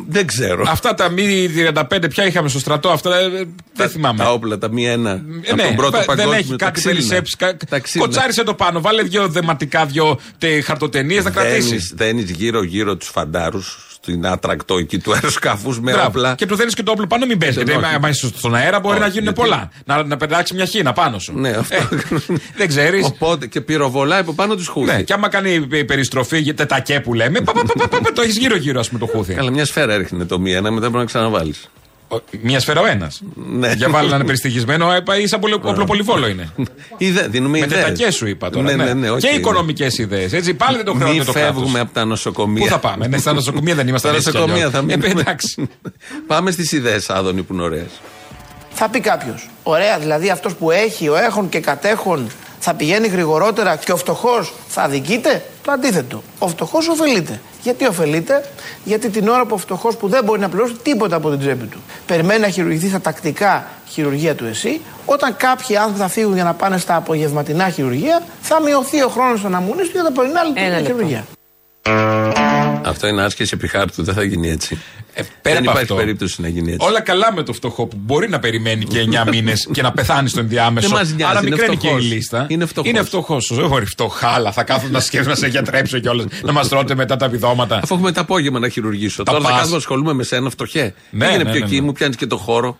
Δεν ξέρω. Αυτά τα μη 35 πια είχαμε στο στρατό, αυτά ε, δεν θυμάμαι. Τα όπλα, τα μία ένα. Ε, από ναι, τον πρώτο δεν παγκόσμιο. έχει τα κάτι ξύλινα. περισσέψει. κα- Τα ξύλινα. Κοτσάρισε το πάνω, βάλε δύο δεματικά, δύο χαρτοτενίες να κρατήσεις. Δένεις- Δένεις γύρω-γύρω τους φαντάρους στην άτρακτο εκεί του αεροσκαφού με Μπράβο. όπλα. Και του δίνει και το όπλο πάνω, μην πέσει. Δεν Γιατί όχι. άμα είσαι στον αέρα μπορεί Όχι, να γίνουν γιατί- πολλά. Να, να πετάξει μια χίνα πάνω σου. Ναι, αυτό. Ε, δεν ξέρεις. Οπότε και πυροβολάει από πάνω του χούθη. Ναι, και άμα κάνει πε- περιστροφή για τετακέ που λέμε, πα, πα, πα, πα, πα, πα, το έχεις γύρω-γύρω, ας πούμε, το χούθι. Καλά, μια σφαίρα έρχεται το μία, ένα μετά πρέπει να ξαναβάλεις. Ο- Μια σφαίρα ο ένας. Ναι. Για βάλει να είναι περιστοιχισμένο, ε, πάει σαν πολυ- οπλοπολιβόλο είναι. Ιδέ, δίνουμε Με ιδέες. τετακέ σου είπα τώρα. Ναι, ναι, ναι, οκ, και ναι. οικονομικές ιδέες. Έτσι, πάλι δεν το Μην χρεώνει το κράτος. φεύγουμε από τα νοσοκομεία. Πού θα πάμε, ναι, στα νοσοκομεία δεν είμαστε Στα έτσι κι νοσοκομεία αλλιώς. θα Ε, μείνουμε. εντάξει. Πάμε στις ιδέες, Άδωνη, που είναι ωραίες. Θα πει κάποιος. Ωραία, δηλαδή αυτός που έχει, ο έχων και κατέχων θα πηγαίνει γρηγορότερα και ο φτωχός θα αδικείται; Το αντίθετο. Ο φτωχός ωφελείται. Γιατί ωφελείται, Γιατί την ώρα που ο φτωχός που δεν μπορεί να πληρώσει τίποτα από την τσέπη του περιμένει να χειρουργηθεί στα τακτικά χειρουργεία του ΕΣΥ, όταν κάποιοι άνθρωποι θα φύγουν για να πάνε στα απογευματινά χειρουργεία, θα μειωθεί ο χρόνος αναμονής του για τα πρωινά Ένα λεπτό. χειρουργεία. Αυτό είναι άσκηση επιχάρτου, δεν θα γίνει έτσι. Ε, πέρα δεν από υπάρχει αυτό, περίπτωση να γίνει έτσι. Όλα καλά με το φτωχό που μπορεί να περιμένει και 9 μήνες και να πεθάνει στο ενδιάμεσο. Δεν μας νοιάζει, Άρα είναι μικραίνει και η φτωχός. λίστα. Είναι φτωχός. Είναι φτωχός. Όχι φτωχά, αλλά θα κάθομαι να σκέφτομαι να σε γιατρέψω κιόλας. να μας τρώτε μετά τα επιδόματα. Αφού έχουμε το απόγευμα να χειρουργήσω. Τα Τώρα θα πας. κάθομαι να ασχολούμαι με σένα, φτωχέ. Ναι, Πήγαινε ναι, πιο ναι, εκεί, ναι. μου πιάνεις και το χώρο.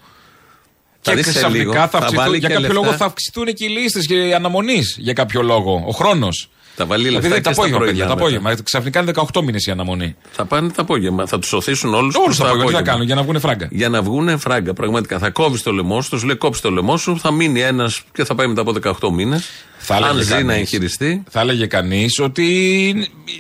Και δεις σε λίγο, ξαφνικά θα αυξηθούν. βάλει Για και κάποιο λεφτά. λόγο θα αυξηθούν και οι λίστες και αναμονής. Για κάποιο λόγο. Ο χρόνος. Θα βάλει λεφτά Δηλαδή και τα στα απόγευμα, πρωινά παιδιά. Τα μετά. απόγευμα. Ξαφνικά είναι 18 μήνες η αναμονή. Θα πάνε το απόγευμα. Θα τους σωθήσουν όλους Όλους τα απόγευμα τι θα κάνουν για να βγουν φράγκα. Για να βγουν φράγκα, πραγματικά. Θα κόβεις το λαιμό σου, τους λέει κόψει το λαιμό σου, θα μείνει ένας και θα πάει μετά από 18 μήνες. Θα Αν έλεγε ζει κανείς. να εγχειριστεί. Θα έλεγε κανείς ότι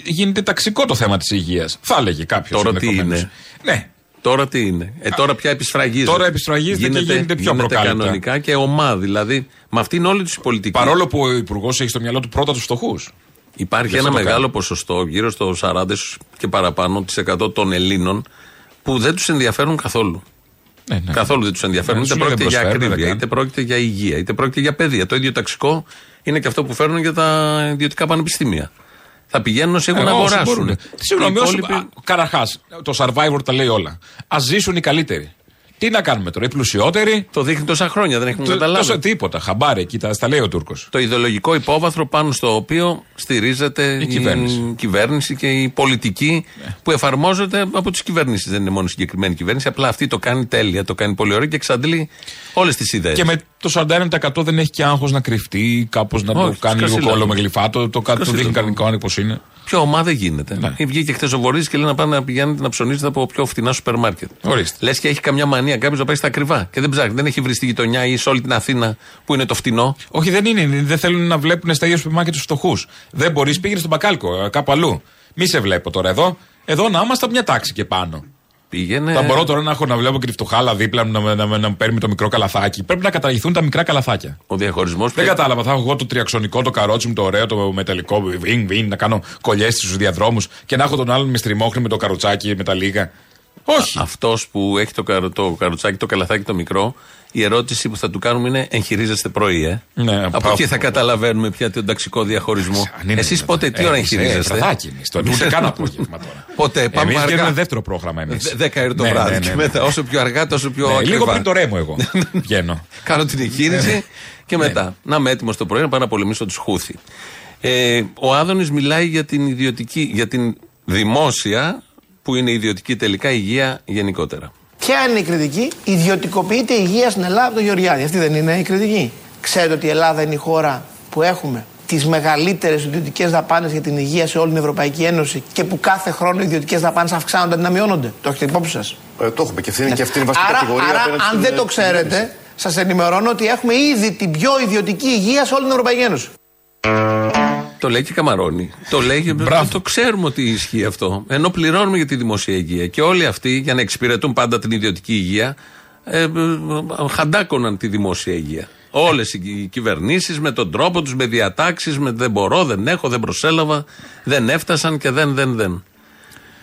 γίνεται ταξικό το θέμα της υγείας. Θα έλεγε κάποιος. Τώρα τι είναι; Ναι. Τώρα τι είναι; Ε, τώρα πια επισφραγίζεται. Τώρα επισφραγίζεται και γίνεται πιο προκάλυπτα. κανονικά και ομάδα. Δηλαδή, με αυτή είναι όλη τους η πολιτική. Παρόλο που ο Υπουργός έχει στο μυαλό του πρώτα τους φτωχούς. Υπάρχει Γι' αυτό ένα το μεγάλο κάνει. ποσοστό, γύρω στο 40 και παραπάνω της 100 των Ελλήνων, που δεν τους ενδιαφέρουν καθόλου. Ναι, ναι. Καθόλου δεν τους ενδιαφέρουν. Ναι, είτε σου λέει πρόκειται δεν για προσφέρουν, δεν ακρίβεια, κάνουν. είτε πρόκειται για υγεία, είτε πρόκειται για παιδεία. Το ίδιο ταξικό είναι και αυτό που φέρνουν για τα ιδιωτικά πανεπιστήμια. Θα πηγαίνουν όσοι έχουν Ε, να όσοι αγοράσουν. μπορούν. Συγγνώμη, Οι όσο. υπόλοιποι- Καταρχάς, το survivor τα λέει όλα. Α ζήσουν οι καλύτεροι. Τι να κάνουμε τώρα, οι πλουσιότεροι. Το δείχνει τόσα χρόνια, δεν έχουν το- καταλάβει. Τόσο τίποτα. Χαμπάρε, εκεί τα, στα λέει ο Τούρκος. Το ιδεολογικό υπόβαθρο πάνω στο οποίο στηρίζεται Η κυβέρνηση. Ναι. κυβέρνηση και η πολιτική που εφαρμόζεται από τις κυβερνήσεις. Δεν είναι μόνο συγκεκριμένη κυβέρνηση, απλά αυτή το κάνει τέλεια, το κάνει πολύ ωραία και εξαντλεί όλες τις ιδέες. Και με το 41% δεν έχει και άγχος να κρυφτεί, κάπως να το Όχι, κάνει λίγο σκασίλα. κόλλο με γλυφάτο. Το, κάτι το δείχνει Σκασίλα. κανονικό πώ είναι. Πιο ομάδα δεν γίνεται. Ναι. Βγήκε χθες ο Βορύδης και λέει να πάνε να πηγαίνετε να ψωνίζετε από πιο φτηνά σούπερ μάρκετ. Ορίστε. Λες και έχει καμιά μανία κάποιος να πάει στα ακριβά και δεν ψάχνει. Δεν έχει βρει στη γειτονιά ή σε όλη την Αθήνα που είναι το φτηνό. Όχι, δεν είναι. Δεν θέλουν να βλέπουν στα ίδια σούπερ μάρκετ τους φτωχούς. Δεν μπορείς, πήγαινε στον μπακάλικο, ε, κάπου αλλού. Μη σε βλέπω τώρα εδώ. Εδώ να είμαστε από μια τάξη και πάνω. Πήγαινε. Θα μπορώ τώρα να έχω να βλέπω και τη φτωχάλα δίπλα μου να, να, να, να μου παίρνει το μικρό καλαθάκι. Πρέπει να καταργηθούν τα μικρά καλαθάκια. Ο διαχωρισμός Δεν κατάλαβα. Θα έχω εγώ το τριαξονικό, το καρότσι μου, το ωραίο, το μεταλλικό, βιν, βιν, να κάνω κολλιές στους διαδρόμους και να έχω τον άλλον με στριμώχνει με το καροτσάκι με τα λίγα. Όχι. Αυτός που έχει το, καρο, το καροτσάκι, το καλαθάκι το μικρό, η ερώτηση που θα του κάνουμε είναι: Εγχειρίζεστε πρωί, ε. Ναι, Από πα- εκεί θα καταλαβαίνουμε πια τον ταξικό διαχωρισμό. Αν είναι Εσείς δυνατόν. πότε, τι ώρα Ε, εμείς, ε, εγχειρίζεστε. βραδάκι είναι. Στο- Ούτε καν απόγευμα τώρα. Ποτέ, πάμε Εμείς αργά. βγαίνουμε δεύτερο πρόγραμμα εμείς. Δε- Δέκα ώρα το βράδυ. Και μετά, όσο πιο αργά, τόσο πιο Ναι, ακριβά. λίγο πριν το ρέμο εγώ βγαίνω. Κάνω την εγχείρηση και μετά. Να είμαι έτοιμος το πρωί να πάω να πολεμήσω τους Χούθη. Ε, ο Άδωνης μιλάει για την ιδιωτική, για την δημόσια, που είναι ιδιωτική τελικά υγεία γενικότερα. Ποια είναι η κριτική, ιδιωτικοποιείται η υγεία στην Ελλάδα από τον Γεωργιάδη. Αυτή δεν είναι η κριτική. Ξέρετε ότι η Ελλάδα είναι η χώρα που έχουμε τις μεγαλύτερες ιδιωτικές δαπάνες για την υγεία σε όλη την Ευρωπαϊκή Ένωση και που κάθε χρόνο οι ιδιωτικές δαπάνες αυξάνονται αντί να μειώνονται. Το έχετε υπόψη σας. Ε, το έχουμε και αυτή είναι, και αυτή είναι η βασική Άρα, κατηγορία. άρα απέναντι αν στην, δεν ε, το στην ξέρετε, σας ενημερώνω ότι έχουμε ήδη την πιο ιδιωτική υγεία σε όλη την Ευρωπαϊκή Ένωση. Το λέει και Καμαρώνη. Το λέει και Μπράβο. το ξέρουμε ότι ισχύει αυτό. Ενώ πληρώνουμε για τη δημόσια υγεία. Και όλοι αυτοί για να εξυπηρετούν πάντα την ιδιωτική υγεία ε, ε, χαντάκωναν τη δημόσια υγεία. Όλες οι κυβερνήσεις με τον τρόπο τους, με διατάξεις, με δεν μπορώ, δεν έχω, δεν προσέλαβα, δεν έφτασαν και δεν, δεν, δεν.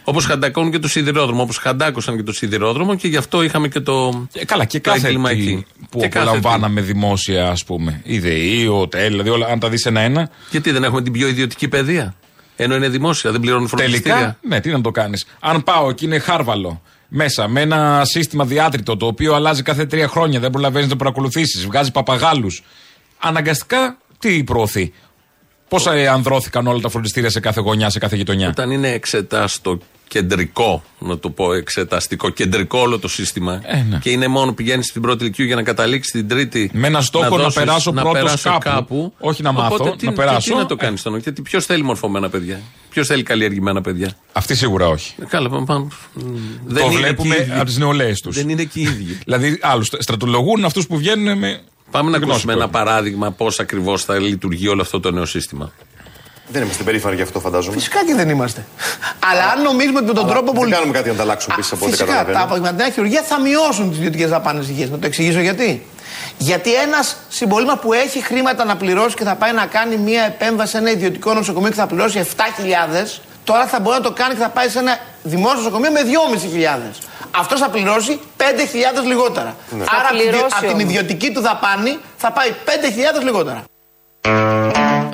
Όπως χαντακώνουν και το σιδηρόδρομο, όπως χαντάκωσαν και το σιδηρόδρομο και γι' αυτό είχαμε και το. Ε, καλά, και το κάθε έγκλημα τι εκεί. που Και κάθε απολαμβάναμε δημόσια, ας πούμε. Η ΔΕΗ, ο ΤΕΛ, δηλαδή όλα, αν τα δεις ένα-ένα. τι. Γιατί δεν έχουμε την πιο ιδιωτική παιδεία; Ενώ είναι δημόσια, δεν πληρώνουν φροντιστήρια. Τελικά, ναι, τι να το κάνεις. Αν πάω και είναι χάρβαλο μέσα με ένα σύστημα διάτριτο το οποίο αλλάζει κάθε τρία χρόνια, δεν προλαβαίνεις να το παρακολουθήσεις, βγάζει παπαγάλους. Αναγκαστικά τι προωθεί; Πόσα ε, ανδρώθηκαν όλα τα φροντιστήρια σε κάθε γωνιά, σε κάθε γειτονιά; Όταν είναι εξετάστο κεντρικό, να το πω εξεταστικό, κεντρικό όλο το σύστημα Ε, ναι. και είναι μόνο πηγαίνεις στην πρώτη ηλικίου για να καταλήξεις την τρίτη. Με ένα στόχο να δώσεις- περάσω πρώτος περάσω κάπου. Όχι να μάθω, Οπότε, να τι, περάσω. Τι, τι να το Ε. κάνεις στον Γιατί ποιος θέλει μορφωμένα παιδιά, ποιος θέλει καλλιεργημένα παιδιά; Αυτή σίγουρα όχι. Ε, Καλά, πάμε. πάμε. Δεν το είναι βλέπουμε και οι ίδιοι. από τις νεολαίες τους. Δεν είναι και οι ίδιοι. Δηλαδή, άλλους στρατολογούν αυτούς που βγαίνουν με. Πάμε να γνώση ακούσουμε που ένα έχουν. παράδειγμα πώς ακριβώς θα λειτουργεί όλο αυτό το νέο σύστημα. Δεν είμαστε περήφανοι γι' αυτό, φαντάζομαι. Φυσικά και δεν είμαστε. Αλλά αν νομίζουμε ότι με τον Αλλά τρόπο που. δεν κάνουμε κάτι να τα αλλάξουμε Α, πίσω από ό,τι Φυσικά, καταλαβαίνω. τα απογευματινά χειρουργία θα μειώσουν τις ιδιωτικές δαπάνες υγείας. Να το εξηγήσω γιατί. Γιατί ένας συμπολίμα που έχει χρήματα να πληρώσει και θα πάει να κάνει μια επέμβαση σε ένα ιδιωτικό νοσοκομείο και θα πληρώσει 7.000, τώρα θα μπορεί να το κάνει και θα πάει σε ένα δημόσιο νοσοκομείο με 2.500. Αυτός θα πληρώσει 5.000 λιγότερα. Ναι. Άρα από τη- πληρώσει από την όμως. ιδιωτική του δαπάνη θα πάει 5.000 λιγότερα.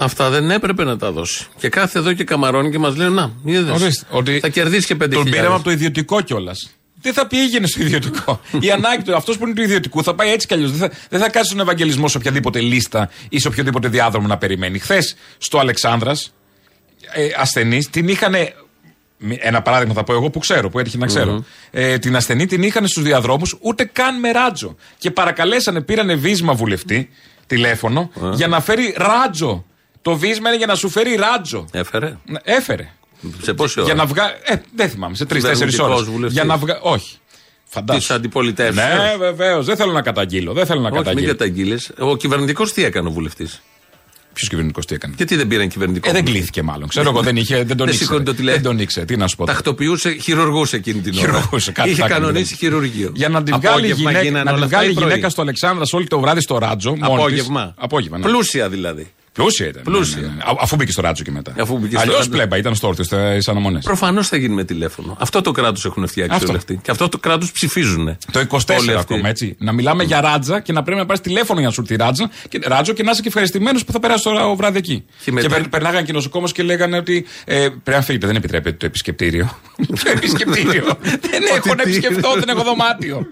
Αυτά δεν έπρεπε να τα δώσει. Και κάθε εδώ και καμαρώνει και μας λέει: Να, είδες, Ορίστε, ότι θα κερδίσεις και 5.000. Τον πήραμε από το ιδιωτικό κιόλας. Δεν θα πήγαινε στο ιδιωτικό; Η ανάγκη του, αυτός που είναι του ιδιωτικού, θα πάει έτσι κι αλλιώς. Δεν θα, δεν θα κάτσει στον Ευαγγελισμό σε οποιαδήποτε λίστα ή σε οποιοδήποτε διάδρομο να περιμένει. Χθες στο Αλεξάνδρας, ε, ασθενείς την είχαν. Ένα παράδειγμα θα πω εγώ που ξέρω, που έτυχε να ξερω Ε, την ασθενή την είχαν στους διαδρόμους ούτε καν με ράτζο. Και παρακαλέσανε, πήρανε βίσμα βουλευτή, τηλέφωνο, για να φέρει ράτζο. Το βίσμα είναι για να σου φέρει ράτζο. Έφερε; Να- Έφερε. Σε πόση ώρα; Για να βγάλει. Ε, δεν θυμάμαι, σε τρει-τέσσερι ώρες. Κυβερνητικός βουλευτής. Για να βγάλει. Όχι. Φαντάζομαι. Τη αντιπολιτεύση. Ναι, βεβαίως. Δεν θέλω να καταγγείλω. Δεν θέλω να Όχι, μην καταγγείλω. καταγγείλεις. Ο κυβερνητικός τι έκανε ο βουλευτής; Ποιος κυβερνητικός τι έκανε; Γιατί δεν πήραν κυβερνητικό. Ε, δεν βουλευτή; κλείθηκε μάλλον. Ξέρω εγώ δεν, είχε, δεν τον Δεν ήξερε. σηκώνει το τηλέφωνο. Δεν τον ήξερε. Τι να σου πω. τώρα. Τακτοποιούσε, χειρουργούσε εκείνη την ώρα. Χειρουργούσε, κάτι Είχε θα έκανε, κανονίσει δηλαδή. χειρουργείο. Για να την βγάλει, Απόγευμα γυναίκα, γίνανε να την όλα αυτά βγάλει ή πρωί; γυναίκα στο Αλεξάνδρα όλη το βράδυ στο Ράτζο. μόνη της. Απόγευμα. Απόγευμα. Ναι. Πλούσια δηλαδή. Πλούσια ήταν. Πλούσια. Ναι, ναι, ναι. Α- Αφού μπήκε στο Ράτζο και μετά. Αφού μπήκε στο Αλλιώς Ράτζο. πλέμπα, ήταν στο όρθιο, στι αναμονέ. Προφανώς θα γίνει με τηλέφωνο. Αυτό το κράτος έχουν φτιάξει Αυτό. όλοι αυτοί. Και αυτό το κράτος ψηφίζουν. Το 24 Όλοι αυτοί. ακόμα, έτσι. Να μιλάμε για ράτζα και να πρέπει να πάρεις τηλέφωνο για να σου έρθει ράτζα και, ράτζο και να είσαι και ευχαριστημένος που θα περάσεις τώρα ο βράδυ εκεί. Και Και, μετά- περ- περνάγαν και νοσοκόμο και λέγανε ότι ε, πρέπει να φύγετε, δεν επιτρέπεται το επισκεπτήριο. το επισκεπτήριο. δεν έχω να τι- επισκεφτώ, δεν έχω δωμάτιο.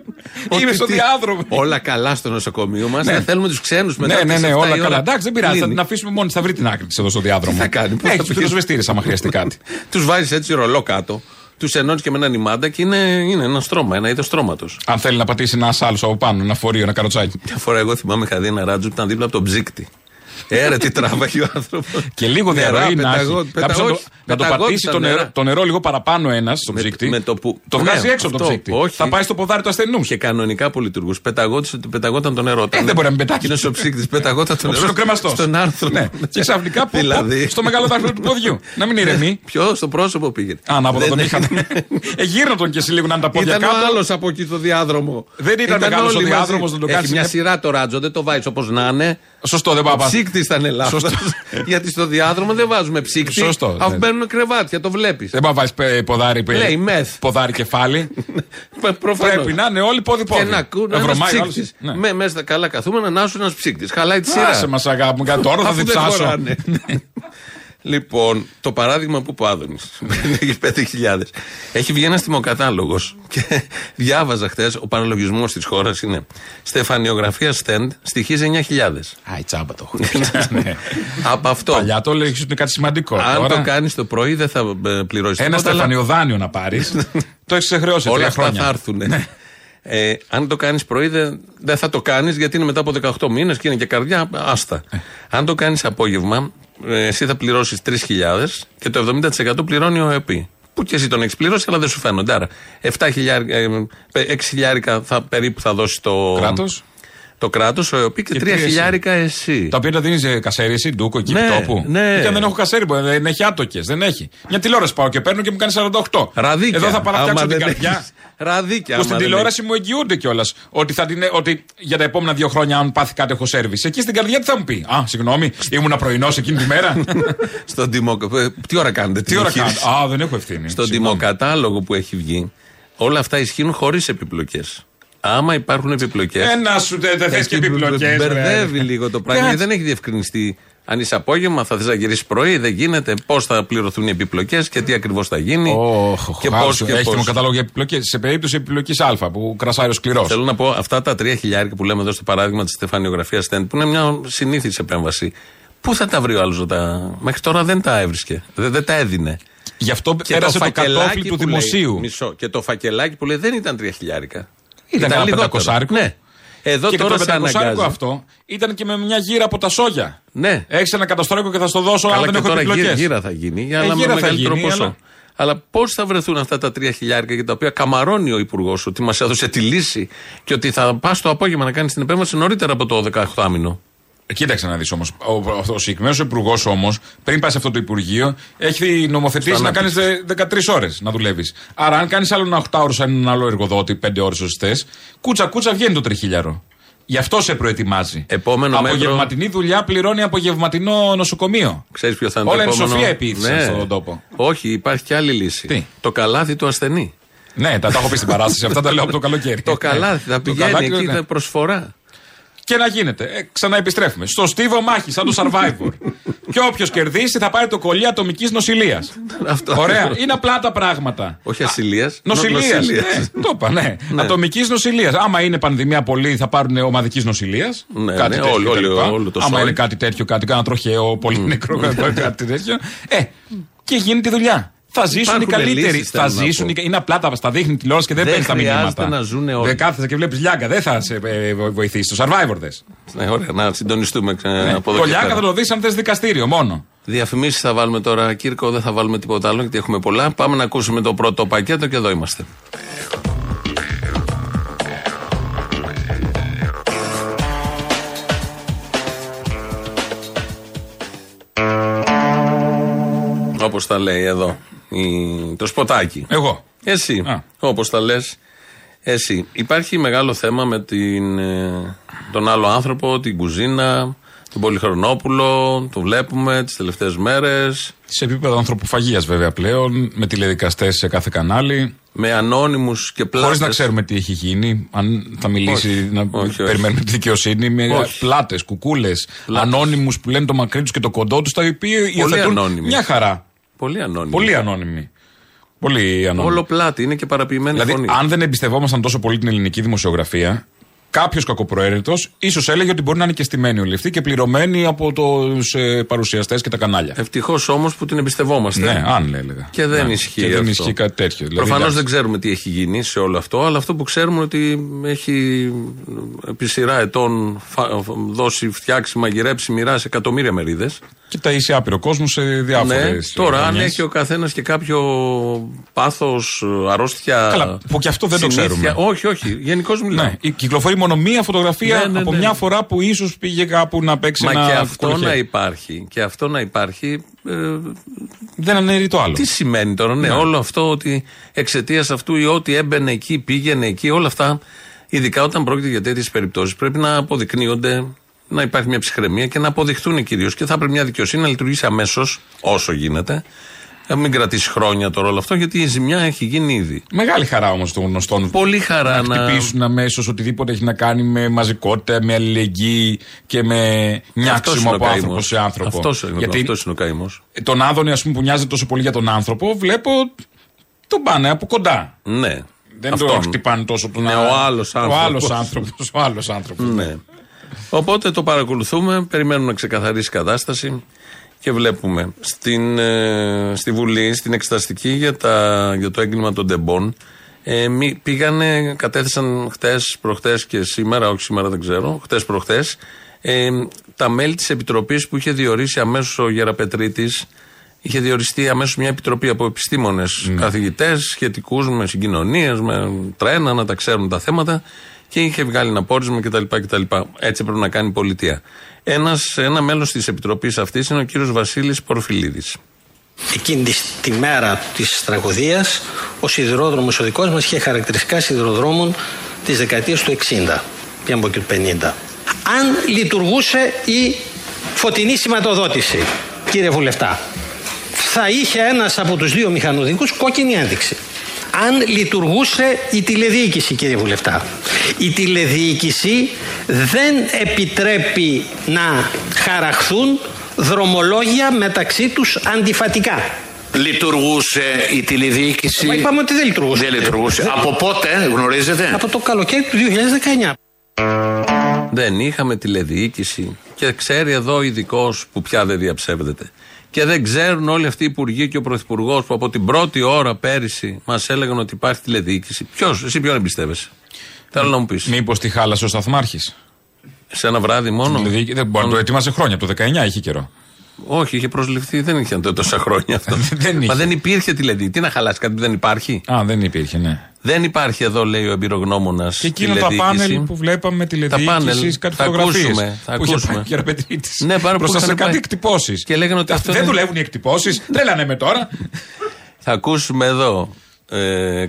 Είμαι Ότι στο τι- διάδρομο. Όλα καλά στο νοσοκομείο μας. Δεν θέλουμε τους ξένους μετά. Ναι, ναι, τις ναι, 7 όλα η ώρα. καλά. Εντάξει, δεν πειράζει. Θα Κλείνει. την αφήσουμε μόνη, θα βρει την άκρη της εδώ στο διάδρομο. Τι θα κάνει, πού θα Έχει του πει. πυροσβεστήρες άμα χρειαστεί κάτι. Τους βάζεις έτσι ρολό κάτω. Τους ενώνεις και με έναν ημάντα και είναι, είναι ένα στρώμα, ένα είδος στρώματος. Αν θέλει να πατήσει ένα άλλο από πάνω, ένα φορείο, ένα καροτσάκι. Μια φορά εγώ θυμάμαι είχα δει ένα ράτζο που ήταν δίπλα από τον ψύκτη. Έρε, τι τράβαγε ο άνθρωπος. Και λίγο διαρροή να έχει. πεταγό- Κάποιος να το- όχι, να το πεταγόταν πατήσει το νερά. νερό, το νερό λίγο παραπάνω ένας στο Με- ψύκτη. με το που- Το Ναι, βγάζει έξω από το αυτό, ψύκτη. όχι. Θα πάει στο ποδάρι του ασθενού. Και κανονικά που λειτουργούς. Πεταγόταν το νερό. Ε, δεν μπορεί να μην πετάξει. Είναι ο ψύκτη, πεταγόταν το Ο νερό. ψιλοκρεμαστός. Στον άρθρο. Ναι. Και ξαφνικά πω, πω, Δηλαδή. στο μεγάλο δάχτυλο του ποδιού. Να μην ηρεμεί. Ποιος; Στο πρόσωπο πήγε. Α, να από Δεν τον είχαν. έγινε. Ε, γύρνα τον και εσύ λίγο να είναι τα πόδια Ήταν ο κάτω. άλλος από εκεί στο διάδρομο. Δεν ήταν μεγάλος ο όλοι διάδρομος μαζί. να το Έχει κάνεις μια μια- σειρά το ράτζο, δεν το βάζεις όπως να είναι. Σωστό, δεν Ο πάω. να πας. ψύκτη ήταν λάθο. Σωστό. Γιατί στο διάδρομο δεν βάζουμε ψύκτη. Σωστό, Αφού ναι. μπαίνουν κρεβάτια, το βλέπεις. Δεν πάω να βάζεις πε- ποδάρι. πε- Λέει μεθ. Ποδάρι κεφάλι. Πρέπει να είναι όλοι πόδι-πόδι. Και να ακούνε ένας Ευρωμάει ο άλλος. ψύκτη. Ναι. Με, μέσα στα καλά καθούμενα να σου ένας ψύκτης. Χαλάει τη σειρά. Άσε μας αγάπη μου, κάτι τώρα θα Αφού δεν διψάσω. χωράνε. λοιπόν, το παράδειγμα που είπε ο Άδωνης. Έχει 5.000. Έχει βγει ένας τιμοκατάλογο και διάβαζα χθες. Ο παραλογισμός της χώρας είναι Στεφανιογραφία stand στοιχίζει 9.000. Α, η τσάμπα το έχω. Ναι. Από αυτό. Παλιά το λέει ότι είναι κάτι σημαντικό. Αν Τώρα, το κάνεις το πρωί δεν θα πληρώσεις Ένα στεφανιοδάνειο να πάρεις. Το έχεις ξεχρεώσει Όλα τρία αυτά χρόνια. Ναι. θα έρθουν. Ε, αν το κάνεις πρωί, δεν, δεν θα το κάνεις γιατί είναι μετά από 18 μήνες και είναι και καρδιά. Άστα. Ε. αν το κάνεις απόγευμα, ε, εσύ θα πληρώσεις 3.000 και το 70% πληρώνει ο ΕΠΗ. Που και εσύ τον έχεις πληρώσει, αλλά δεν σου φαίνονται. Άρα, 7 6 χιλιάρικα θα, περίπου θα δώσει το Κράτος. Το κράτος, ο ΕΠΗ και, Και 3 τρία εσύ. χιλιάρικα εσύ. Τα οποία τα δίνεις κασέρι, εσύ, ντούκο εκεί Ναι, τόπου. ναι. Και αν δεν έχω κασέρι, μπορεί, δεν έχει άτοκες. Δεν έχει. Μια τηλεόραση πάω και παίρνω και μου κάνει 48. Ραδίκια. Εδώ θα παραφτιάξω Άμα την δεν καρδιά. Έχεις- Ραδίκια. Που άμα στην δεν τηλεόραση μου εγγυούνται κιόλας ότι, θα την, ότι για τα επόμενα δύο χρόνια, αν πάθει κάτι, έχω σερβις. Εκεί στην καρδιά τι θα μου πει; Α, συγγνώμη, ήμουν πρωινός εκείνη τη μέρα; έχεις- Στον τιμο... ε, Τι ώρα κάνετε, τι ώρα διαχείριση; κάνω. Α, δεν έχω ευθύνη. Στον Συγγνώμη. τιμοκατάλογο που έχει βγει, όλα αυτά ισχύουν χωρίς επιπλοκές. Άμα υπάρχουν επιπλοκές. Ένα σου δεν θες και επιπλοκές. Μπερδεύει λίγο το πράγμα. γιατί Δεν έχει διευκρινιστεί. Αν είσαι απόγευμα, θα θες να γυρίσεις πρωί, δεν γίνεται. Πώς θα πληρωθούν οι επιπλοκές και τι ακριβώς θα γίνει. και και πώ. πώς. Έχει κατάλογο για επιπλοκές. Σε περίπτωση επιπλοκής Α που κρασάρει ο σκληρός. Θέλω να πω αυτά τα τρία χιλιάρικα που λέμε εδώ στο παράδειγμα της στεφανιογραφίας Στέντ, που είναι μια συνήθις επέμβαση. Πού θα τα βρει ο άλλος τα. Μέχρι τώρα δεν τα έβρισκε. Δεν, δεν τα έδινε. Γι' αυτό Και πέρασε το, φακελάκι κατόφλι του που λέει- δημοσίου. μισό. Και το φακελάκι που λέει δεν ήταν τρία χιλιάρικα. Ήταν κανένα λιγότερο. πεντακοσάρικο. Ναι. Εδώ και τώρα το σε πεντακοσάρικο αναγκάζει. αυτό ήταν και με μια γύρα από τα σόγια. Ναι. Έχεις ένα καταστρόικο και θα στο δώσω, Καλά αλλά δεν και έχω τώρα επιπλοκές. γύρα, γύρα θα γίνει, αλλά με γύρα θα μεγαλύτερο γίνει, ποσό. αλλά- Αλλά πώς θα βρεθούν αυτά τα τρία χιλιάρικα για τα οποία καμαρώνει ο Υπουργός ότι μας έδωσε τη λύση και ότι θα πας το απόγευμα να κάνεις την επέμβαση νωρίτερα από το 18μηνο. Ε, Κοίταξε να δεις όμως. Ο, ο συγκεκριμένος υπουργός όμως, πριν πάει σε αυτό το Υπουργείο, έχει νομοθετήσει Στα να κάνεις ανάπτυξη. 13 ώρες να δουλεύεις. Άρα, αν κάνεις άλλο ένα 8 ώρο σαν έναν άλλο εργοδότη, 5 ώρες σωστέ, κούτσα κούτσα βγαίνει το τριχίλιαρο. Γι' αυτό σε προετοιμάζει. Επόμενο μέτρο- Απογευματινή δουλειά πληρώνει απογευματινό νοσοκομείο. Ξέρεις ποιο θα είναι Όλα το είναι επόμενο; σοφία επίθεση στον τόπο. Όχι, υπάρχει και άλλη λύση. Τι; Το καλάθι του ασθενή. Ναι, τα, τα έχω πει στην παράσταση. Αυτά τα λέω από το καλοκαίρι. Το καλάθι θα Το πηγαίνει καλάθι, εκεί, ναι. θα προσφορά. Και να γίνεται. Ε, ξανά επιστρέφουμε. Στο στίβο μάχης, σαν το survivor. και όποιος κερδίσει θα πάρει το κολλή ατομικής νοσηλείας. Αυτό. Ωραία. Είναι απλά τα πράγματα. Όχι ασυλίας. Νοσηλείας. το είπα, ναι. Ναι. Ατομικής νοσηλείας. Άμα είναι πανδημία πολλοί θα πάρουν ομαδικής νοσηλείας. Ναι, κάτι ναι, τέτοιο. όλο- κτλ. όλο- όλο το Άμα σόι. είναι κάτι τέτοιο, κάτι κάνα τροχαίο, πολύ νεκρό, κάτι τέτοιο. Ε, και γίνεται η δουλειά. Θα ζήσουν οι Υπάρχουν καλύτεροι. λύσεις, θα θέλω να ζήσουν πω. οι... Είναι απλά τα στα δείχνει τηλεόραση και δεν, Δεν παίρνει τα χρειάζεται μηνύματα. να ζουνε όλοι. Δεν κάθεσαι και βλέπεις λιάγκα. Δεν θα σε ε, βο- βοηθήσει. Το survivor δες. Ναι, ωραία, να συντονιστούμε ξε- από εδώ Το και λιάγκα πέρα. θα το δεις αν θες δικαστήριο μόνο. Διαφημίσεις θα βάλουμε τώρα, Κύρκο, δεν θα βάλουμε τίποτα άλλο γιατί έχουμε πολλά. Πάμε να ακούσουμε το πρώτο πακέτο και εδώ είμαστε. Όπως τα λέει εδώ η- το σποτάκι. Εγώ. Εσύ, Α. όπως τα λες εσύ. Υπάρχει μεγάλο θέμα με την, ε, τον άλλο άνθρωπο, την κουζίνα, τον Πολυχρονόπουλο, το βλέπουμε τις τελευταίες μέρες, Σε επίπεδο ανθρωποφαγίας βέβαια πλέον, με τηλεδικαστές σε κάθε κανάλι. με ανώνυμους και πλάτες. Χωρίς να ξέρουμε τι έχει γίνει. Αν θα μιλήσει, Όχι. να Όχι, όχι. περιμένουμε τη δικαιοσύνη. Με Όχι. πλάτες, κουκούλες, ανώνυμους που λένε το μακρύ τους και το κοντό τους, τα οποία υιοθετούν ανώνυμοι. μια χαρά. Πολύ ανώνυμοι. Πολύ ανώνυμοι. Πολύ ανώνυμοι. Όλο πλάτη, είναι και παραποιημένη Δηλαδή, φωνή. αν δεν εμπιστευόμασταν τόσο πολύ την ελληνική δημοσιογραφία, κάποιος κακοπροαίρετος ίσως έλεγε ότι μπορεί να είναι και στημένοι όλοι αυτοί και πληρωμένοι από τους ε, παρουσιαστές και τα κανάλια. Ευτυχώς όμως που την εμπιστευόμαστε. Ναι, αν έλεγα. Και δεν Ναι, ισχύει. Και δεν αυτό. ισχύει κάτι τέτοιο. Δηλαδή, Προφανώς εντάξει. δεν ξέρουμε τι έχει γίνει σε όλο αυτό, αλλά αυτό που ξέρουμε είναι ότι έχει επί σειρά ετών φα- δώσει, φτιάξει, μαγειρέψει, μοιράσει εκατομμύρια μερίδες. Και τα είσαι άπειρο κόσμο σε διάφορες. Ναι, τώρα αν έχει ο καθένας και κάποιο πάθος, αρρώστια. Καλά, που και αυτό δεν το συνήθεια- ξέρουμε. Όχι, όχι. Γενικώς μιλάω. Ναι, η- κυκλοφορεί μόνο μία φωτογραφία Ναι, ναι, από ναι. μια φορά που ίσως πήγε κάπου να παίξει Μα ένα και αυτό κολοχέρι. να υπάρχει. Και αυτό να υπάρχει. ε, Δεν αναιρεί το άλλο. τι σημαίνει τώρα, ναι, όλο αυτό ότι εξαιτίας αυτού ή ότι έμπαινε εκεί, πήγαινε εκεί, όλα αυτά. Ειδικά όταν πρόκειται για τέτοιες περιπτώσεις, πρέπει να αποδεικνύονται, να υπάρχει μια ψυχραιμία και να αποδειχτούν κυρίως. Και θα πρέπει μια δικαιοσύνη να λειτουργήσει αμέσως, όσο γίνεται. Να μην κρατήσει χρόνια τώρα όλο αυτό, γιατί η ζημιά έχει γίνει ήδη. Μεγάλη χαρά όμως των γνωστών. Πολύ χαρά να να. χτυπήσουν αμέσως οτιδήποτε έχει να κάνει με μαζικότητα, με αλληλεγγύη και με Αυτός νιάξιμο είναι ο από άνθρωπο καημός. σε άνθρωπο. Αυτός είναι, Γιατί αυτός είναι ο καημός. τον Άδωνη, ας πούμε, που νοιάζεται τόσο πολύ για τον άνθρωπο, βλέπω τον πάνε από κοντά. Ναι. Δεν Αυτόν. το χτυπάνε τόσο τον Ναι, ο άλλος Ο άνθρωπος. άλλο άνθρωπος. Ο άλλος άνθρωπος. Ναι. Οπότε το παρακολουθούμε, περιμένουμε να ξεκαθαρίσει η κατάσταση και βλέπουμε στην, ε, στη Βουλή, στην εξεταστική για, τα, για το έγκλημα των τεμπών. Ε, μη- πήγανε, κατέθεσαν χτες, προχτές και σήμερα, όχι σήμερα δεν ξέρω, χτες προχτές, ε, τα μέλη της επιτροπής που είχε διορίσει αμέσως ο Γεραπετρίτης. Είχε διοριστεί αμέσως μια επιτροπή από επιστήμονες, καθηγητές, σχετικούς με συγκοινωνίες, με τρένα, να τα ξέρουν τα θέματα και είχε βγάλει ένα πόρισμα κτλ. κτλ. Έτσι πρέπει να κάνει η πολιτεία. Ένας, ένα μέλος της επιτροπής αυτής είναι ο κύριος Βασίλης Πορφιλίδη. Εκείνη τη, τη μέρα της τραγωδίας ο σιδηρόδρομος ο δικός μας είχε χαρακτηριστικά σιδηροδρόμων της δεκαετίας του 60 και από εκεί του 50. Αν λειτουργούσε η φωτεινή σηματοδότηση, κύριε Βουλευτά, θα είχε ένας από τους δύο μηχανοδικούς κόκκινη ένδειξη. Αν λειτουργούσε η τηλεδιοίκηση, κύριε Βουλευτά, η τηλεδιοίκηση δεν επιτρέπει να χαραχθούν δρομολόγια μεταξύ τους αντιφατικά. Λειτουργούσε η τηλεδιοίκηση; Μα είπαμε ότι δεν λειτουργούσε. Δεν λειτουργούσε. Από πότε γνωρίζετε; Από το καλοκαίρι του 2019. Δεν είχαμε τηλεδιοίκηση και ξέρει εδώ ειδικός που πια δεν διαψεύδεται. Και δεν ξέρουν όλοι αυτοί οι υπουργοί και ο πρωθυπουργός που από την πρώτη ώρα πέρυσι μας έλεγαν ότι υπάρχει τηλεδιοίκηση. Ποιος, εσύ ποιον εμπιστεύεσαι; Θέλω να μου πεις. Μήπως τη χάλασε ο σταθμάρχης; Σε ένα βράδυ μόνο; Δηλαδή, δεν μπορεί να το ετοίμασε χρόνια. Από το 19 είχε καιρό. Όχι, είχε προσληφθεί, δεν είχε τόσα χρόνια αυτό. Δεν είχε. Μα δεν υπήρχε τηλεδιοίκηση. Τι να χαλάσει κάτι που δεν υπάρχει; Α, δεν υπήρχε, ναι. Δεν υπάρχει εδώ, λέει ο εμπειρογνώμονας. Και εκείνο τα πάνελ που βλέπαμε τηλεδιοίκησης, κάτι θα φωτογραφίες. ακούσουμε. Θα που είχε ακούσουμε. πάει και ραπετρίτης. Ναι, πάρα που Μπροστά σε είχαν κάτι πάει. εκτυπώσεις. Και λέγανε ότι αυτό δεν είναι- δουλεύουν οι εκτυπώσεις. Τρέλανε με τώρα. Θα ακούσουμε εδώ ε,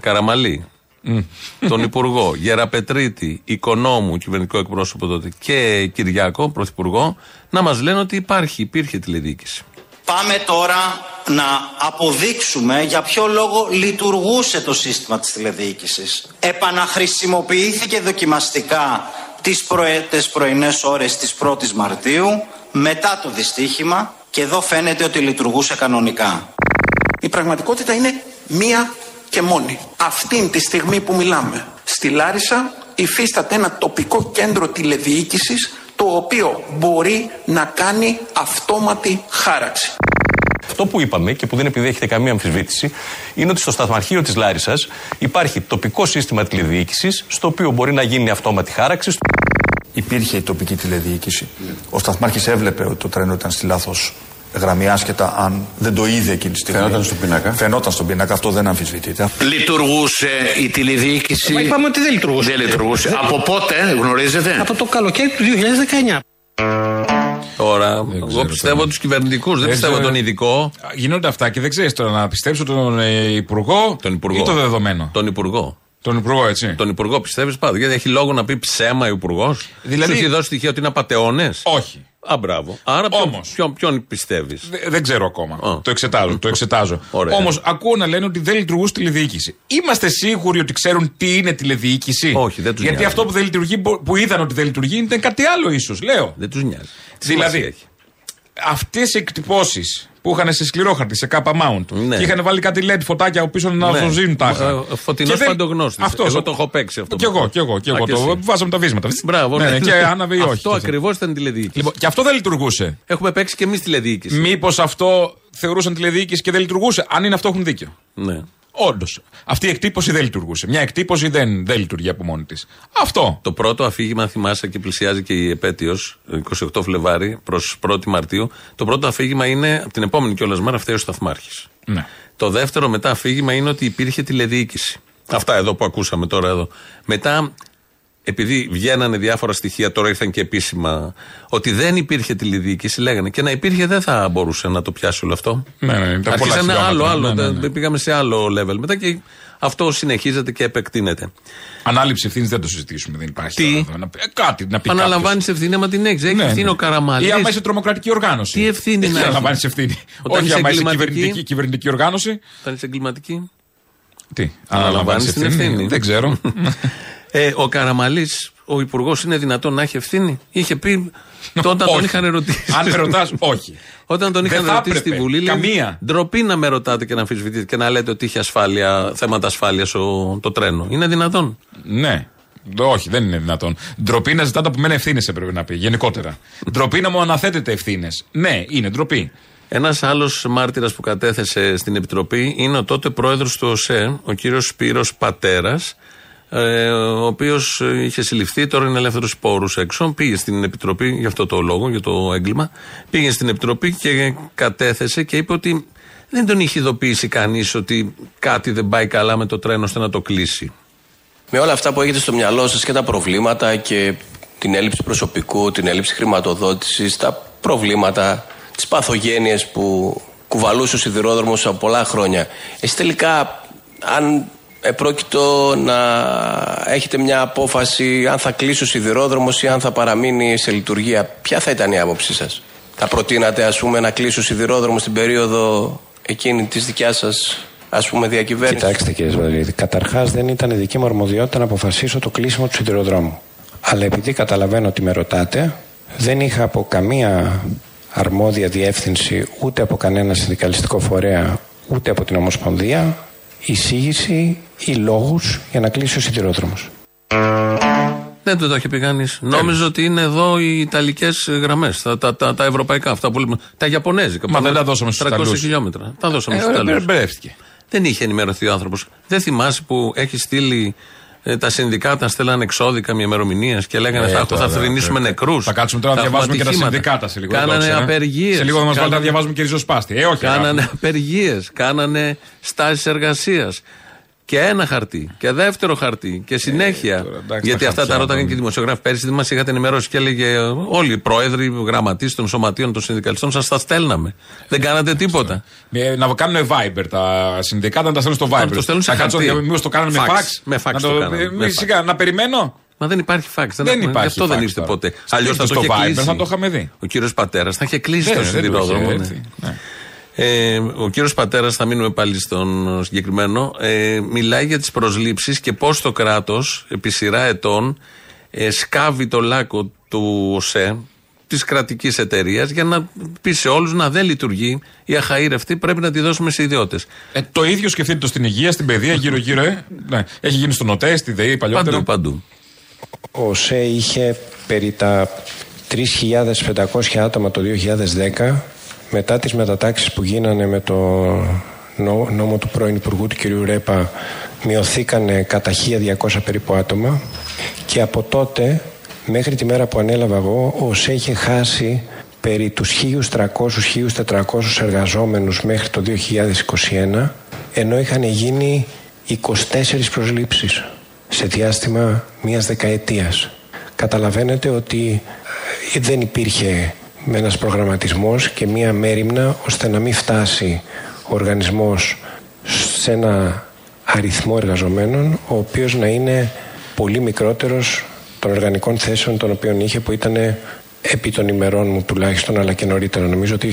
Καραμαλή, τον Υπουργό, Γεραπετρίτη, Οικονόμου, κυβερνητικό εκπρόσωπο τότε και Κυριάκο, Πρωθυπουργό, να μας λένε ότι υπάρχει, υπήρχε τηλεδιοίκηση. Πάμε τώρα να αποδείξουμε για ποιο λόγο λειτουργούσε το σύστημα της τηλεδιοίκησης. Επαναχρησιμοποιήθηκε δοκιμαστικά τις, πρωε, τις πρωινές ώρες της 1ης Μαρτίου μετά το δυστύχημα και εδώ φαίνεται ότι λειτουργούσε κανονικά. Η πραγματικότητα είναι μία και μόνη. Αυτήν τη στιγμή που μιλάμε, στη Λάρισα υφίσταται ένα τοπικό κέντρο τηλεδιοίκησης το οποίο μπορεί να κάνει αυτόματη χάραξη. Αυτό που είπαμε και που δεν επιδέχεται καμία αμφισβήτηση είναι ότι στο σταθμαρχείο της Λάρισας υπάρχει τοπικό σύστημα τηλεδιοίκησης στο οποίο μπορεί να γίνει αυτόματη χάραξη. Υπήρχε η τοπική τηλεδιοίκηση. Ο Σταθμάρχης έβλεπε ότι το τρένο ήταν στη λάθος γραμμή, άσχετα αν δεν το είδε εκείνη τη στιγμή. Φαινόταν στον πίνακα. Φαινόταν στον πίνακα, αυτό δεν αμφισβητείται. Λειτουργούσε η τηλεδιοίκηση. Μα είπαμε ότι δεν λειτουργούσε. Δεν λειτουργούσε. Από πότε γνωρίζετε; Από το καλοκαίρι του 2019. Τώρα, εγώ πιστεύω τους κυβερνητικούς, δεν Δεν πιστεύω ξέρω. τον ειδικό. Γίνονται αυτά και δεν ξέρεις τώρα να πιστέψω τον ε, Υπουργό, Τον Υπουργό. ή το δεδομένο. Τον Υπουργό. Τον Υπουργό, έτσι. Τον Υπουργό πιστεύεις πάντα. Γιατί έχει λόγο να πει ψέμα ο Υπουργός. Δηλαδή- Σου έχει δώσει στοιχεία ότι είναι απαταιώνες. Όχι. Α, μπράβο. Άρα ποιον, Όμως. ποιον, ποιον πιστεύεις; Δε- δεν ξέρω ακόμα. Α. Το εξετάζω. Το εξετάζω. Ωραία. Όμως ακούω να λένε ότι δεν λειτουργούσε τηλεδιοίκηση. Είμαστε σίγουροι ότι ξέρουν τι είναι τηλεδιοίκηση; Όχι, δεν τους Γιατί νοιάζει. αυτό που δεν λειτουργεί, μπο- που είδαν ότι δεν λειτουργεί, ήταν κάτι άλλο ίσως. Λέω. Δεν τους νοιάζει. Τι Δηλαδή, σημασία έχει; αυτές οι εκτυπώσεις Που είχαν σε σκληρό χαρτί, σε κάπα mount. Ναι. Και είχαν βάλει κάτι LED φωτάκια από πίσω να Ναι. ζωζίνουν τάχα. Ε, φωτεινός Και δεν- παντογνώστης. Αυτός. Εγώ το έχω παίξει αυτό. Κι εγώ, κι εγώ, κι Α, εγώ. και Το εσύ. βάζαμε τα βίσματα. Μπράβο, ναι, ναι. ναι, και άναβε ή όχι. Αυτό ακριβώς ήταν τηλεδιοίκηση. Λοιπόν, και αυτό δεν λειτουργούσε. Έχουμε παίξει και εμείς τηλεδιοίκηση. Μήπως αυτό θεωρούσαν τηλεδιοίκηση και δεν λειτουργούσε. Αν είναι αυτό, έχουν δίκιο. Ναι. Όντως. Αυτή η εκτύπωση δεν λειτουργούσε. Μια εκτύπωση δεν, δεν λειτουργεί από μόνη της. Αυτό. Το πρώτο αφήγημα, αν θυμάσαι και πλησιάζει και η επέτειος, 28 Φλεβάρι προς 1η Μαρτίου. Το πρώτο αφήγημα είναι, από την επόμενη κιόλας μέρα, φταίει ο Σταθμάρχης. Ναι. Το δεύτερο μετά αφήγημα είναι ότι υπήρχε τηλεδιοίκηση. Αυτά εδώ που ακούσαμε τώρα εδώ. Μετά, επειδή βγαίνανε διάφορα στοιχεία, τώρα ήρθαν και επίσημα, ότι δεν υπήρχε τηλεδιοίκηση, λέγανε. Και να υπήρχε δεν θα μπορούσε να το πιάσει όλο αυτό. Ναι, ναι, ήταν πολλά Αρχίσανε άλλο, χιλιόμετρα. άλλο. Ναι, ναι, ναι. δεν- Πήγαμε σε άλλο level. Μετά και αυτό συνεχίζεται και επεκτείνεται. Ανάληψη ευθύνης δεν το συζητήσουμε. Δεν υπάρχει. Τι; τώρα εδώ. Να πει- ε, κάτι να πει. Αναλαμβάνεις ευθύνη, άμα την έχεις. Έχεις Ναι, ευθύνη ναι. ο Καραμαλή. Ή άμα είσαι τρομοκρατική οργάνωση. Τι ευθύνη Δεν να έχεις; αναλαμβάνεις ευθύνη. Όταν Όχι είσαι άμα είσαι εγκληματική. κυβερνητική, κυβερνητική οργάνωση. Όταν είσαι εγκληματική. Τι, Αναλαμβάνεις την ευθύνη. Δεν ξέρω. Ε, ο Καραμαλής, ο υπουργός, είναι δυνατόν να έχει ευθύνη; Είχε πει τότε όταν τον Όχι. είχαν ρωτήσει. Αν με ρωτάς, όχι. Όταν τον Δεν είχαν θα ρωτήσει στη έπρεπε. Βουλή, λέει, Καμία. ντροπή να με ρωτάτε και να αμφισβητείτε και να λέτε ότι είχε ασφάλεια, θέματα ασφάλειας το τρένο. Είναι δυνατόν; Ναι. Όχι, δεν είναι δυνατόν. Ντροπή να ζητάτε από μένα ευθύνες έπρεπε να πει, γενικότερα. ντροπή να μου αναθέτετε ευθύνες. Ναι, είναι ντροπή. Ένας άλλος μάρτυρας που κατέθεσε στην Επιτροπή είναι ο τότε πρόεδρος του ΟΣΕ, ο κύριος Σπύρος Πατέρας, ο οποίος είχε συλληφθεί, τώρα είναι ελεύθερος πόρους έξω. Πήγε στην Επιτροπή, για αυτό το λόγο, για το έγκλημα. Πήγε στην Επιτροπή και κατέθεσε και είπε ότι δεν τον είχε ειδοποιήσει κανείς ότι κάτι δεν πάει καλά με το τρένο ώστε να το κλείσει. Με όλα αυτά που έχετε στο μυαλό σας και τα προβλήματα και την έλλειψη προσωπικού, την έλλειψη χρηματοδότησης, τα προβλήματα, τις παθογένειες που κουβαλούσε ο σιδηρόδρομος από πολλά χρόνια. Εσείς τελικά, αν επρόκειτο να έχετε μια απόφαση αν θα κλείσει ο σιδηρόδρομος ή αν θα παραμείνει σε λειτουργία, ποια θα ήταν η άποψή σας; Θα προτείνατε ας πούμε να κλείσει ο σιδηρόδρομος στην περίοδο εκείνη της δικιάς σας ας πούμε διακυβέρνηση; Κοιτάξτε κύριε Σβαδρίδη, καταρχάς δεν ήταν δική μου αρμοδιότητα να αποφασίσω το κλείσιμο του σιδηροδρόμου. Αλλά επειδή καταλαβαίνω ότι με ρωτάτε, δεν είχα από καμία αρμόδια διεύθυνση ούτε από κανένα συνδικαλιστικό φορέα ούτε από την Ομοσπονδία εισήγηση ή λόγους για να κλείσει ο σιδηρόδρομος. Δεν του το είχε πει κανείς. Νόμιζε ότι είναι εδώ οι Ιταλικές γραμμές, τα, τα, τα, τα ευρωπαϊκά, αυτά που λέμε. Τα Ιαπωνέζικα. Μα που δεν είναι τα δώσαμε στους 300 Ιταλούς. χιλιόμετρα. Τα δώσαμε Ε, στους μπε- Ιταλούς. μπερδεύτηκε. Δεν είχε ενημερωθεί ο άνθρωπος. Δεν θυμάσαι που έχει στείλει ε, τα συνδικάτα στέλνανε εξώδικα μια ημερομηνία και λέγανε Ε, θα, τώρα, θα θρηνήσουμε ε, νεκρούς. Θα κάτσουμε τώρα να διαβάζουμε και τα συνδικάτα σε λίγο. Κάνανε εντάξει, ε. απεργίες. Σε λίγο θα μας βάλετε να διαβάζουμε και ριζοσπάστη. Ε, όχι. Κάνανε αγάπη. απεργίες, κάνανε στάσεις εργασίας. Και ένα χαρτί, και δεύτερο χαρτί, και συνέχεια. Ε, εντάξει, γιατί τα αυτά τα χαρτιά, ρώταγαν ναι. και οι δημοσιογράφοι. Πέρσι δεν μας είχατε ενημερώσει και έλεγε όλοι οι πρόεδροι, οι γραμματείς των σωματείων των συνδικαλιστών, σας τα στέλναμε. Δεν κάνατε τίποτα. Ε, να κάνουν Viber τα συνδικάτα να τα στέλνουν στο Viber. Τώρα το στέλνουν σε Θα κάτσω, χαρτί. Μήπως το κάνανε με Φαξ. fax. Με fax Να το κάνανε, ε, με μη fax. σιγά, να περιμένω. Μα δεν υπάρχει φάξ. Δεν έχουμε- υπάρχει Γι' αυτό δεν fax ήρθε τώρα. ποτέ. Στο- Αλλιώς θα το στο είχε Viber κλείσει. θα το είχαμε δει. Ο κύριος Πατέρας θα είχε κλείσει Δεν- το δεν το είχε σιδηρόδρομο. έρθει. ναι. Ναι. Ε, ο κύριος Πατέρας, θα μείνουμε πάλι στον συγκεκριμένο, ε, μιλάει για τις προσλήψεις και πώς το κράτος επί σειρά ετών ε, σκάβει το λάκκο του ΟΣΕ, της κρατικής εταιρείας, για να πει σε όλους να δεν λειτουργεί η αχαήρευτη, πρέπει να τη δώσουμε σε ιδιώτες. Ε, το ίδιο σκεφτείτε το στην υγεία, στην παιδεία, γύρω-γύρω. Ε; Ναι. Έχει γίνει στον ΟΤΕ, στη ΔΕΗ παλιότερα; Παντού, παντού. Ο ΣΕ είχε περί τα 3.500 άτομα το 2010 μετά τις μετατάξεις που γίνανε με το νό- νόμο του πρώην Υπουργού του κ. Ρέπα μειωθήκανε κατά 1.200 περίπου άτομα και από τότε μέχρι τη μέρα που ανέλαβα εγώ ο ΣΕ είχε χάσει περί τους 1.300-1.400 εργαζόμενους μέχρι το 2021 ενώ είχαν γίνει 24 προσλήψεις σε διάστημα μιας δεκαετίας. Καταλαβαίνετε ότι ε, δεν υπήρχε με ένας προγραμματισμός και μια μέρημνα ώστε να μην φτάσει ο οργανισμός σε ένα αριθμό εργαζομένων ο οποίος να είναι πολύ μικρότερος των οργανικών θέσεων των οποίων είχε που ήταν επί των ημερών μου τουλάχιστον αλλά και νωρίτερα νομίζω 2064.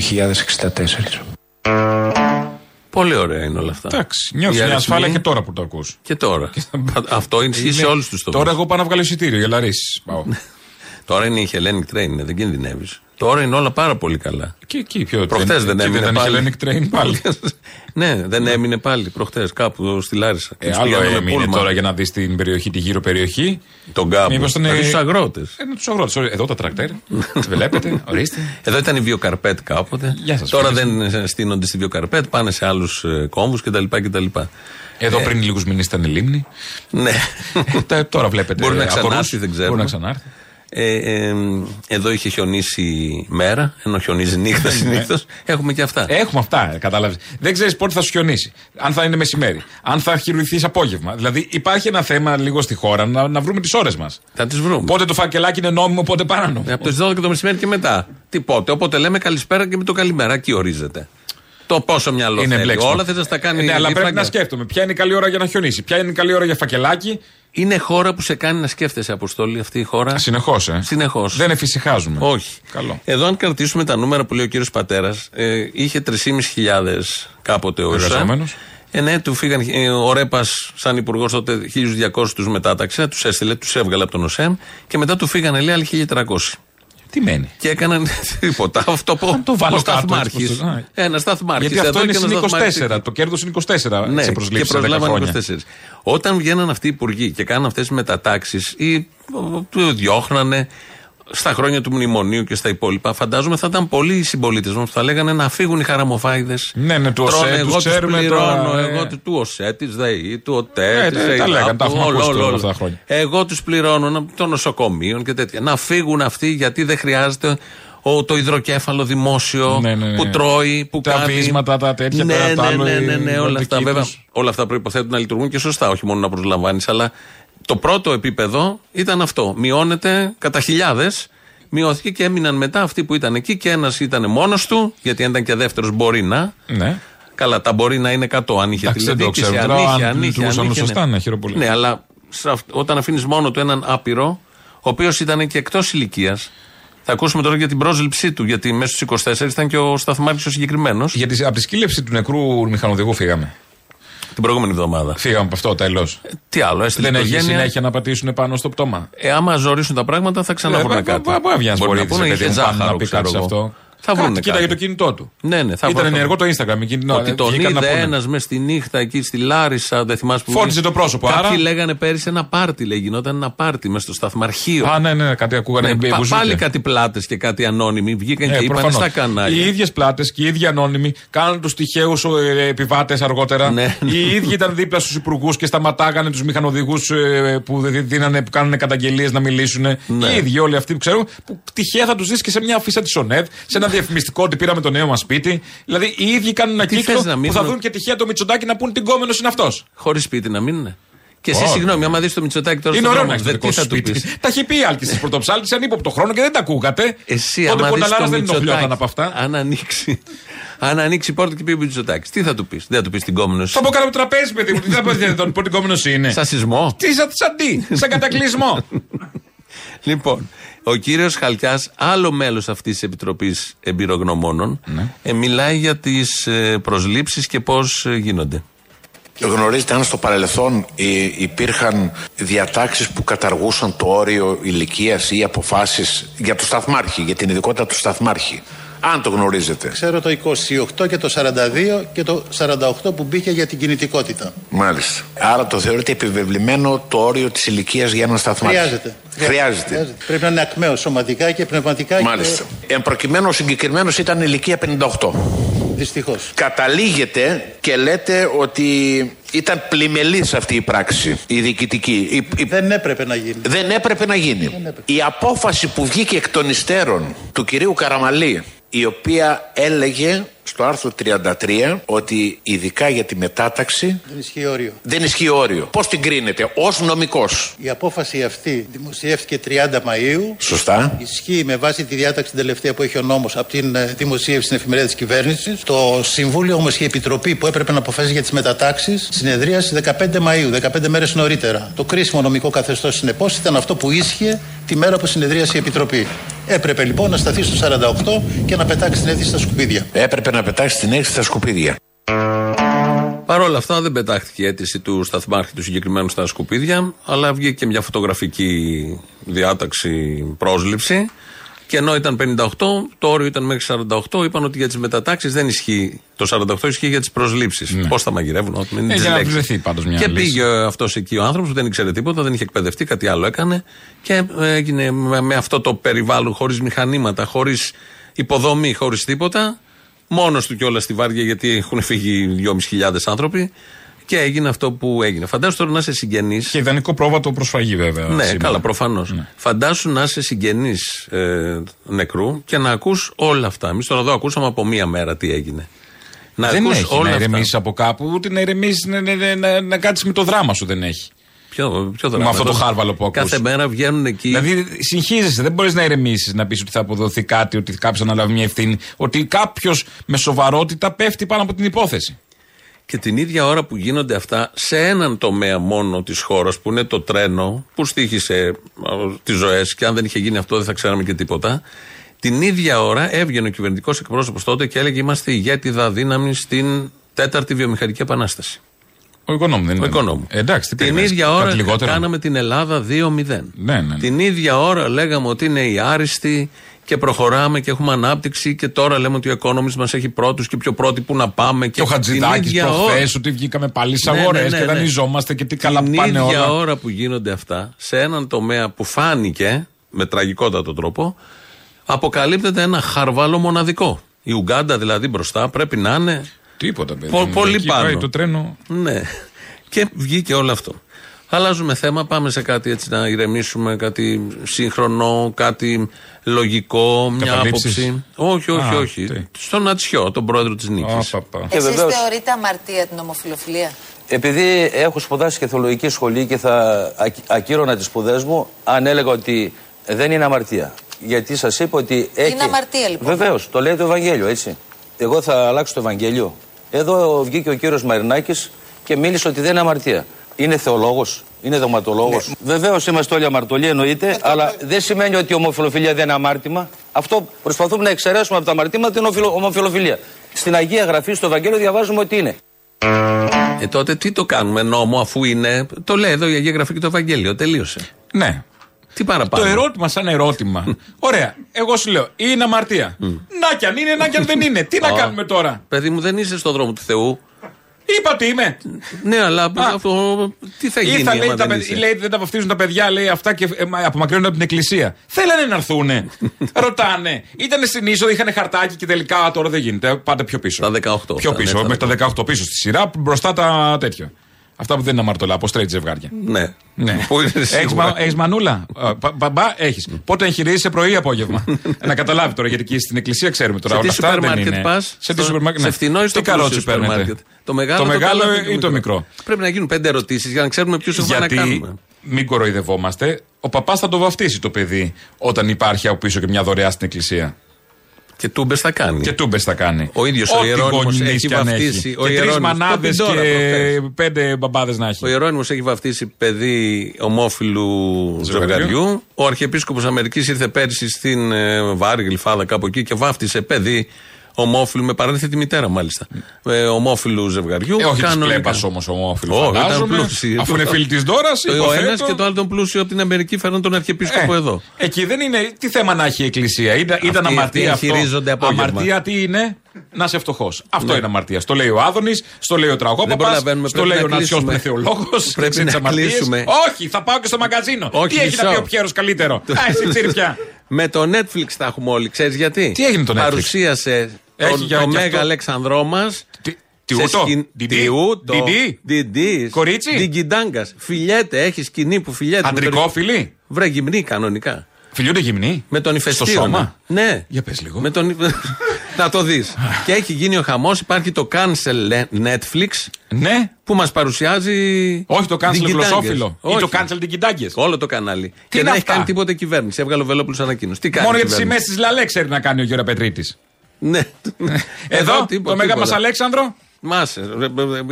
Πολύ ωραία είναι όλα αυτά. Εντάξει, νιώθεις Οι μια αριθμοί- ασφάλεια και τώρα που το ακούς. Και τώρα. Αυτό ισχύει σε Είναι- όλους τους τομείς. Τώρα εγώ πάω να βγάλω εισιτήριο για Λαρίση. Πάω. Τώρα είναι η Hellenic Train, δεν κινδυνεύεις. Τώρα είναι όλα πάρα πολύ καλά. Και εκεί πιο Προχτές εκεί δεν έμεινε δεν πάλι. είχε Hellenic Train πάλι. ναι, δεν έμεινε πάλι προχτές κάπου στη Λάρισα. Ε, Τους άλλο πήγανε με έμεινε πούλμαν. τώρα για να δεις την περιοχή, τη γύρω περιοχή. Τον κάπου. Μήπως ήταν, Δηλαδή ε, στους αγρότες. Ε, τους αγρότες. Εδώ τα τρακτέρ. Βλέπετε, ορίστε. Εδώ ήταν η βιοκαρπέτ κάποτε. Γεια σας, Τώρα φίλες. δεν στείνονται στη βιοκαρπέτ, πάνε σε άλλους κόμβους κτλ. κτλ. Εδώ πριν λίγους μήνες ήταν η λίμνη. Ναι. Ε, Τώρα βλέπετε. Μπορεί να αγορούς. ξανάρθει, δεν ξέρω. Μπορεί να ξανάρθει. Ε, ε, εδώ είχε χιονίσει μέρα, ενώ χιονίζει νύχτα συνήθως. Έχουμε και αυτά. Έχουμε αυτά, κατάλαβε. Δεν ξέρεις πότε θα σου χιονίσει. Αν θα είναι μεσημέρι. Αν θα χειρουργηθείς απόγευμα. Δηλαδή υπάρχει ένα θέμα λίγο στη χώρα να, να βρούμε τις ώρες μας. Θα τις βρούμε. Πότε το φακελάκι είναι νόμιμο, πότε παράνομο. Ε, Από τις 12 το μεσημέρι και μετά. Τι πότε. Όποτε λέμε καλησπέρα και με το καλημέρα, εκεί ορίζεται. Το πόσο μιαλό Είναι θέλει. μπλέξιμο. Όλα θε να στα κάνει. Ναι, αλλά πρέπει δίπλα να και- σκέφτομαι. Ποια είναι η καλή ώρα για να χιονίσει, ποια είναι η καλή ώρα για φακελάκι. Είναι χώρα που σε κάνει να σκέφτεσαι, Αποστόλη, αυτή η χώρα; Συνεχώς, ε. Συνεχώς. Δεν εφησυχάζουμε. Όχι. Καλό. Εδώ, αν κρατήσουμε τα νούμερα που λέει ο κύριος Πατέρας, ε, είχε 3.500 κάποτε ο ΕΣΑ. Εργαζόμενους. Ε, ναι, του φύγαν. ε, ο Ρέπας, σαν υπουργός τότε, 1.200 τους μετάταξε, τους έστειλε, τους έβγαλε από τον ΟΣΕΜ και μετά του φύγανε, λέει, άλλοι 1.300. Τι μένει; Και έκαναν τίποτα. Αυτό που. το βάλω ο κάτω, σταθμάρχης. έτσι, πώς το- Ένα σταθμάρχης. Γιατί αυτό είναι συν 24. Το κέρδος είναι 24 Ναι, σε και προσλήψεις σε 10 προσλάβανε χρόνια. 24. Όταν βγαίναν αυτοί οι υπουργοί και κάναν αυτές τις μετατάξεις ή ο, του διώχνανε στα χρόνια του μνημονίου και στα υπόλοιπα, φαντάζομαι θα ήταν πολλοί οι συμπολίτες μας που θα λέγανε να φύγουν οι χαραμοφάιδες. Ναι, ναι, του ΟΣΕ, τους εγώ τους ξέρουμε πληρώνω. τώρα, ε. Εγώ του, του ΟΣΕ, της ΔΕΗ, του ΟΤΕ, Ε, της τα ΕΙΔΑΠ, λέγανε, τα έχουμε όλο, ακούσει όλο, όλα όλο. αυτά τα χρόνια. Εγώ τους πληρώνω να- των νοσοκομείων και τέτοια. Να φύγουν αυτοί γιατί δεν χρειάζεται ο, το υδροκέφαλο δημόσιο Ναι, ναι, ναι. που τρώει, που Τα κάνει. βίσματα, τα τέτοια, ναι, τα- τα ναι, άλλο, ναι, η ναι, ναι, όλα αυτά δική βέβαια. τους. Όλα αυτά προποθέτουν να λειτουργούν και σωστά, όχι μόνο να προσλαμβάνεις. Αλλά το πρώτο επίπεδο ήταν αυτό. Μειώνεται κατά χιλιάδες. Μειώθηκε και έμειναν μετά αυτοί που ήταν εκεί και ένας ήταν μόνος του, γιατί αν ήταν και δεύτερος μπορεί να. Ναι. Καλά, τα μπορεί να είναι 100 αν είχε Εντάξει, δεν το τηλεδιοίκηση. ξέρω. Αν Τώρα, είχε, αν αν είχε, λειτουργούσαν αν είχε, σωστά, ναι. να χειροπολεμήσει. Ναι, αλλά σε αυ- όταν αφήνεις μόνο του έναν άπειρο, ο οποίος ήταν και εκτός ηλικίας. Θα ακούσουμε τώρα για την πρόσληψή του, γιατί μέσα στους 24 ήταν και ο σταθμάρχης ο συγκεκριμένος. Γιατί από τη σκύλευση του νεκρού μηχανοδηγού φύγαμε. Την προηγούμενη εβδομάδα. Φύγαμε από αυτό τέλο. Τι άλλο, έστειλε Δεν έχει οικογένεια. συνέχεια να πατήσουν πάνω στο πτώμα. Ε, άμα ζωρίσουν τα πράγματα θα ξαναβρουν Ε, κάτι. πού- πού έβγαινε Μπορεί μπορεί να πούνε παιδί είχε μου πάνω ζάχαρο, να πει ξέρω κάτι σε εγώ. αυτό. Θα Κάτι, βρούνε Κοίταγε κάτι. το κινητό του. Ναι, ναι, θα Ήταν βρουν. ενεργό το Instagram. εκείνη την ώρα. Ότι τον Βγήκαν να είδε πούνε. ένας μες στη νύχτα εκεί στη Λάρισα, δεν θυμάσαι που. Φώτιζε το πρόσωπο, Κάποιοι άρα- λέγανε πέρυσι ένα πάρτι, λέει, γινόταν ένα πάρτι μες στο σταθμαρχείο. Α, ναι, ναι, κάτι ακούγανε. Ναι, μπε- πα- μπουζούκια. πάλι κάτι πλάτες και κάτι ανώνυμοι βγήκαν Ε, και είπαν προφανώς. στα κανάλια. Οι ίδιες πλάτες και οι ίδιοι ανώνυμοι κάναν τους τυχαίους επιβάτες αργότερα. Ναι, ναι. Οι ίδιοι ήταν δίπλα στους υπουργούς και σταματάγανε τους μηχανοδηγούς που, δι- δίνανε, που κάνανε καταγγελίες να μιλήσουν. Ναι. Οι ίδιοι όλοι αυτοί που ξέρουμε, που τυχαία θα τους δεις και σε μια αφίσα της ΟΝΕΔ, σε ένα διαφημιστικό ότι πήραμε το νέο μας σπίτι. Δηλαδή οι ίδιοι κάνουν ένα Τι κύκλο θες να που μείνουν; θα δουν και τυχαία το Μητσοτάκι να πούν την κόμενο είναι αυτός. Χωρίς σπίτι να μείνουν. Και εσύ, Όχι. συγγνώμη, άμα δεις το Μητσοτάκι τώρα Είναι στον ωραίο να δρόμο, έχεις το δεν- δικό τι σου θα του σπίτι. πεις; Τα έχει πει η Άλκη τη Πρωτοψάλτη σε ανύποπτο χρόνο και δεν τα ακούγατε. Εσύ, Τότε άμα που ο δεις το Νταλάρας δεν ενοχλιόταν Μητσοτάκι, από αυτά. αν ανοίξει, αν ανοίξει η πόρτα και πει ο Μητσοτάκης, τι θα του πεις; Δεν θα του πεις την κόμενο. Θα πω κάνω τραπέζι, παιδί μου. Τι θα πω, δεν τον πω την κόμενο είναι. Σαν σεισμό. Τι σαν, σαν τι, σαν κατακλυσμό. Λοιπόν, ο κύριος Χαλκιάς, άλλο μέλος αυτής της Επιτροπής Εμπειρογνωμόνων, Ναι. ε, μιλάει για τις ε, προσλήψεις και πώς γίνονται. Γνωρίζετε αν στο παρελθόν ε, υπήρχαν διατάξεις που καταργούσαν το όριο ηλικίας ή αποφάσεις για το σταθμάρχη, για την ειδικότητα του σταθμάρχη; Αν το γνωρίζετε. Ξέρω το 28 και το 42 και το 48 που μπήκε για την κινητικότητα. Μάλιστα. Άρα το θεωρείτε επιβεβλημένο το όριο της ηλικίας για ένα σταθμάρχη. Χρειάζεται. Χρειάζεται. Πρέπει να είναι ακμαίος σωματικά και πνευματικά. Μάλιστα. Εν προκειμένου ο συγκεκριμένος ήταν ηλικία 58. Δυστυχώς. Καταλήγετε και λέτε ότι ήταν πλημελής αυτή η πράξη, η διοικητική. Η- η- Δεν έπρεπε να γίνει. Δεν έπρεπε να γίνει. Η απόφαση που βγήκε εκ των υστέρων του κυρίου Καραμαλή, η οποία έλεγε στο άρθρο 33 ότι ειδικά για τη μετάταξη Δεν ισχύει όριο. δεν ισχύει όριο. Πώς την κρίνετε ως νομικός. Η απόφαση αυτή δημοσιεύτηκε 30 Μαΐου. Σωστά. Ισχύει με βάση τη διάταξη την τελευταία που έχει ο νόμος από την ε, δημοσίευση στην εφημερίδα της κυβέρνησης. Το Συμβούλιο όμως η Επιτροπή που έπρεπε να αποφασίσει για τις μετατάξεις συνεδρίασε 15 Μαΐου, 15 μέρες νωρίτερα. Το κρίσιμο νομικό καθεστώς συνεπώς ήταν αυτό που ίσχυε τη μέρα που συνεδρίασε η Επιτροπή. Έπρεπε λοιπόν να σταθεί στο 48 και να πετάξει την αίτηση στα σκουπίδια. Έπρεπε να πετάξει την έξι στα σκουπίδια. Παρ' όλα αυτά δεν πετάχτηκε η αίτηση του σταθμάρχη του συγκεκριμένου στα σκουπίδια, αλλά βγήκε και μια φωτογραφική διάταξη πρόσληψη Και ενώ ήταν 58, το όριο ήταν μέχρι 48, είπαν ότι για τις μετατάξεις δεν ισχύει. Το 48 ισχύει για τις προσλήψεις. Ναι. Πώς θα μαγειρεύουν, ό,τι μην Ε, τις για να λέξεις. βρεθεί πάντως μια Και λύση. πήγε αυτός εκεί ο άνθρωπος που δεν ήξερε τίποτα, δεν είχε εκπαιδευτεί, κάτι άλλο έκανε. Και έγινε με, με αυτό το περιβάλλον, χωρίς μηχανήματα, χωρίς υποδομή, χωρίς τίποτα. Μόνος του κιόλας στη βάρδια, γιατί έχουν φύγει 2.500 άνθρωποι. Και έγινε αυτό που έγινε. Φαντάσου τώρα να είσαι συγγενής. Και ιδανικό πρόβατο προσφαγή, βέβαια. Ναι, σήμερα. καλά, προφανώς. Φαντάσου να είσαι συγγενής ε, νεκρού και να ακούς όλα αυτά. Εμείς τώρα εδώ ακούσαμε από μία μέρα τι έγινε. Να δεν ακούς έχει όλα να αυτά. ηρεμήσεις από κάπου, ούτε να ηρεμήσεις να, να, να, να, να κάτσεις με το δράμα σου δεν έχει. Ποιο, ποιο δράμα, με αυτό το εδώ. χάρβαλο που ακούς. Κάθε μέρα βγαίνουν εκεί. Δηλαδή συγχύζεσαι, δεν μπορείς να ηρεμήσεις, να πεις ότι θα αποδοθεί κάτι, ότι κάποιος αναλάβει μια ευθύνη, ότι κάποιος με σοβαρότητα πέφτει πάνω από την υπόθεση. Και την ίδια ώρα που γίνονται αυτά σε έναν τομέα μόνο της χώρας που είναι το τρένο, που στήχησε τις ζωές και αν δεν είχε γίνει αυτό δεν θα ξέραμε και τίποτα. Την ίδια ώρα έβγαινε ο κυβερνητικός εκπρόσωπος τότε και έλεγε Είμαστε ηγέτιδα δύναμη στην τέταρτη βιομηχανική επανάσταση. Ο οικονόμου δεν Ο είναι. οικονόμου. Ε, εντάξει, τι Την περιμένεις, ίδια κάτι ώρα λιγότερο. κάναμε την Ελλάδα 2-0. Ναι, ναι, ναι. Την ίδια ώρα λέγαμε ότι είναι οι άριστοι και προχωράμε και έχουμε ανάπτυξη και τώρα λέμε ότι ο Economist μας έχει πρώτους και πιο πρώτοι που να πάμε. Και ο Χατζηδάκης ίδια ώρα- προχθές ότι βγήκαμε πάλι στι Ναι, αγορές ναι, ναι, και ναι. δανειζόμαστε και τι καλά που Την πάνε ίδια όλα. ώρα που γίνονται αυτά, σε έναν τομέα που φάνηκε με τραγικότατο τρόπο, αποκαλύπτεται ένα χαρβάλο μοναδικό. Η Ουγγάντα δηλαδή μπροστά πρέπει να είναι. Τίποτα, παιδί. Πο- μου. πολύ Εκεί πάνω. πάει το τρένο. Ναι. Και βγήκε όλο αυτό. Αλλάζουμε θέμα, πάμε σε κάτι έτσι να ηρεμήσουμε, κάτι σύγχρονο, κάτι λογικό, μια Καταλήψεις; άποψη. Όχι, όχι, Α, όχι. τι; Στον Ατσιό, τον πρόεδρο της Νίκης. Εσείς θεωρείτε αμαρτία την ομοφιλοφιλία; Επειδή έχω σπουδάσει και θεολογική σχολή και θα ακ- ακύρωνα τις σπουδές μου, αν έλεγα ότι δεν είναι αμαρτία. Γιατί σας είπα ότι έχει. Είναι αμαρτία, λοιπόν. Βεβαίως, το λέει το Ευαγγέλιο, έτσι. Εγώ θα αλλάξω το Ευαγγέλιο. Εδώ βγήκε ο κύριος Μαρινάκης και μίλησε ότι δεν είναι αμαρτία. Είναι θεολόγος, είναι δογματολόγο. Ναι. Βεβαίως είμαστε όλοι αμαρτωλοί, εννοείται, αλλά δεν σημαίνει ότι η ομοφιλοφιλία δεν είναι αμάρτημα. Αυτό προσπαθούμε να εξαιρέσουμε από τα αμαρτήματα την ομοφιλο- ομοφιλοφιλία. Στην Αγία Γραφή, στο Ευαγγέλιο, διαβάζουμε ότι είναι. Ε, τότε τι το κάνουμε νόμο αφού είναι. Το λέει εδώ η Αγία Γραφή και το Ευαγγέλιο. Τελείωσε. Ναι. Τι παραπάνω; Το ερώτημα σαν ερώτημα. Ωραία. Εγώ σου λέω, είναι αμαρτία. Να κι αν είναι, να κι αν δεν είναι. Τι να Α. κάνουμε τώρα; Παιδί μου, δεν είσαι στον δρόμο του Θεού. Είπα ότι είμαι. Ναι, αλλά αυτό, τι θα γίνει. Ή θα λέει, άμα τα δεν παιδ- είσαι; λέει δεν τα βαφτίζουν τα παιδιά, λέει αυτά και ε, μα, απομακρύνονται από την εκκλησία. Θέλανε να έρθουνε. Ρωτάνε. Ήταν στην είσοδο, είχαν χαρτάκι και τελικά τώρα δεν γίνεται. Πάτε πιο πίσω. Τα 18. Πιο αυτά, πίσω, ναι, μέχρι τα 18 πίσω στη σειρά, μπροστά τα τέτοια. Αυτά που δεν είναι αμαρτωλά, από straight ζευγάρια. Ναι. Ναι. Που είναι Έχεις, σίγουρα. μα, έχεις μανούλα; Ε, πα- Μπαμπά, έχεις. Πότε εγχειρίζεσαι πρωί ή απόγευμα; να καταλάβει τώρα, γιατί και στην εκκλησία ξέρουμε τώρα. Σε τι όλα αυτά σούπερ δεν μάρκετ είναι. πας. Σε τι σούπερ μάρκετ. Σε ναι. φθηνό ή στο Τι καρότσι πλούσιο σούπερ παίρνετε; μάρκετ; Το μεγάλο, Το μεγάλο καλό ή το μικρό; Πρέπει να γίνουν πέντε ερωτήσεις για να ξέρουμε ποιους έχουμε να Γιατί κάνουμε. μην κοροϊδευόμαστε, ο παπάς θα το βαφτίσει το παιδί όταν υπάρχει από πίσω και μια δωρεά στην εκκλησία. Και τούμπες θα κάνει. Και τούμπες θα κάνει. Ο ίδιος ο Ό,τι Ιερώνυμος γονείς έχει κι αν βαφτίσει. έχει. Ο Και τρεις Ιερώνυμος. μανάδες Το πει τώρα, και προχθές. πέντε μπαμπάδες να έχει. Ο Ιερώνυμος έχει βαφτίσει παιδί ομόφυλου Ζευγαριού. ζευγαριού. Ο Αρχιεπίσκοπος Αμερικής ήρθε πέρσι στην ε, Βάρη, Γλυφάδα, κάπου εκεί και βάφτισε παιδί ομόφυλου, με παρένθετη μητέρα μάλιστα. Ε, ομόφυλου ζευγαριού. Ε, όχι της Κανονικά. πλέπας όμως ομόφυλο. Όχι, ήταν φαντάζομαι. πλούσιοι. Αφού είναι φίλη της Δώρας, Ο ένας και το άλλο τον πλούσιο από την Αμερική φέρνουν τον Αρχιεπίσκοπο Ε, εδώ. Εκεί δεν είναι. Τι θέμα να έχει η Εκκλησία; Ήταν, ήταν Αυτοί- αμαρτία αυτοί αυτό. εγχειρίζονται απόγευμα. Αμαρτία τι είναι, να είσαι φτωχός. Αυτό Ναι. είναι αμαρτία. Στο λέει ο Άδωνης, στο λέει ο Δεν Τραγόπαπα, προλαβαίνουμε, στο πρέπει λέει να ο Νατσιό που κλείσουμε. είναι θεολόγο. Πρέπει να κλείσουμε. Όχι, θα πάω και στο μαγκαζίνο. Όχι, τι έχει να μισό. πει ο Πιέρος καλύτερο; Α, εσύ ξέρει πια. Με το Netflix τα έχουμε όλοι. Ξέρεις γιατί; Τι έγινε το Netflix? Παρουσίασε Έχει τον, για- το και Μέγα αυτό. Αλέξανδρό μας. τι ούτω; Διντί; Διντί; Διντί. Κορίτσι; Διγκιντάγκα. Φιλιέται, έχει σκηνή που φιλιέται. Αντρικό Με τον- φιλί. Βρε γυμνή κανονικά. Φιλιούνται γυμνοί; Με τον Στο ηφαιστήρα. σώμα; Ναι. Για πες λίγο. Με τον... να το δεις. και έχει γίνει ο χαμός. Υπάρχει το cancel Netflix Ναι. που μας παρουσιάζει. Όχι το cancel διγκιντάγκες. γλωσσόφιλο. Ή Όχι. το cancel την κοιτάγκε. Όλο το κανάλι. και είναι δεν έχει αυτά; κάνει τίποτα η κυβέρνηση. Έβγαλε ο Βελόπουλος ανακοίνωση. Τι κάνει. Μόνο η για τι κυβέρνηση; σημαίε τη Λαλέ ξέρει να κάνει ο Γιώργο Πετρίτης. Ναι. Εδώ, τίποτα, το Μέγα τίποτα. μας Αλέξανδρο. Μάσε. ρε,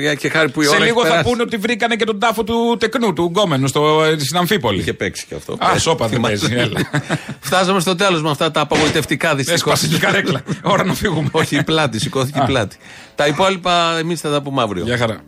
ρε, Και χάρη που η Σε ώρα λίγο έχει θα περάσει. πούνε ότι βρήκανε και τον τάφο του τεκνού, του γκόμενου στο, ε, στην Αμφίπολη. Είχε παίξει και αυτό. Α, Ε, σώπα δεν θυμάσαι. παίζει. Έλα. Φτάσαμε στο τέλος με αυτά τα απογοητευτικά δυστυχώς. Έσπασε και η καρέκλα. Ώρα να φύγουμε. Όχι, η πλάτη, σηκώθηκε η Α. πλάτη. Τα υπόλοιπα εμείς θα τα πούμε αύριο. Γεια χαρά.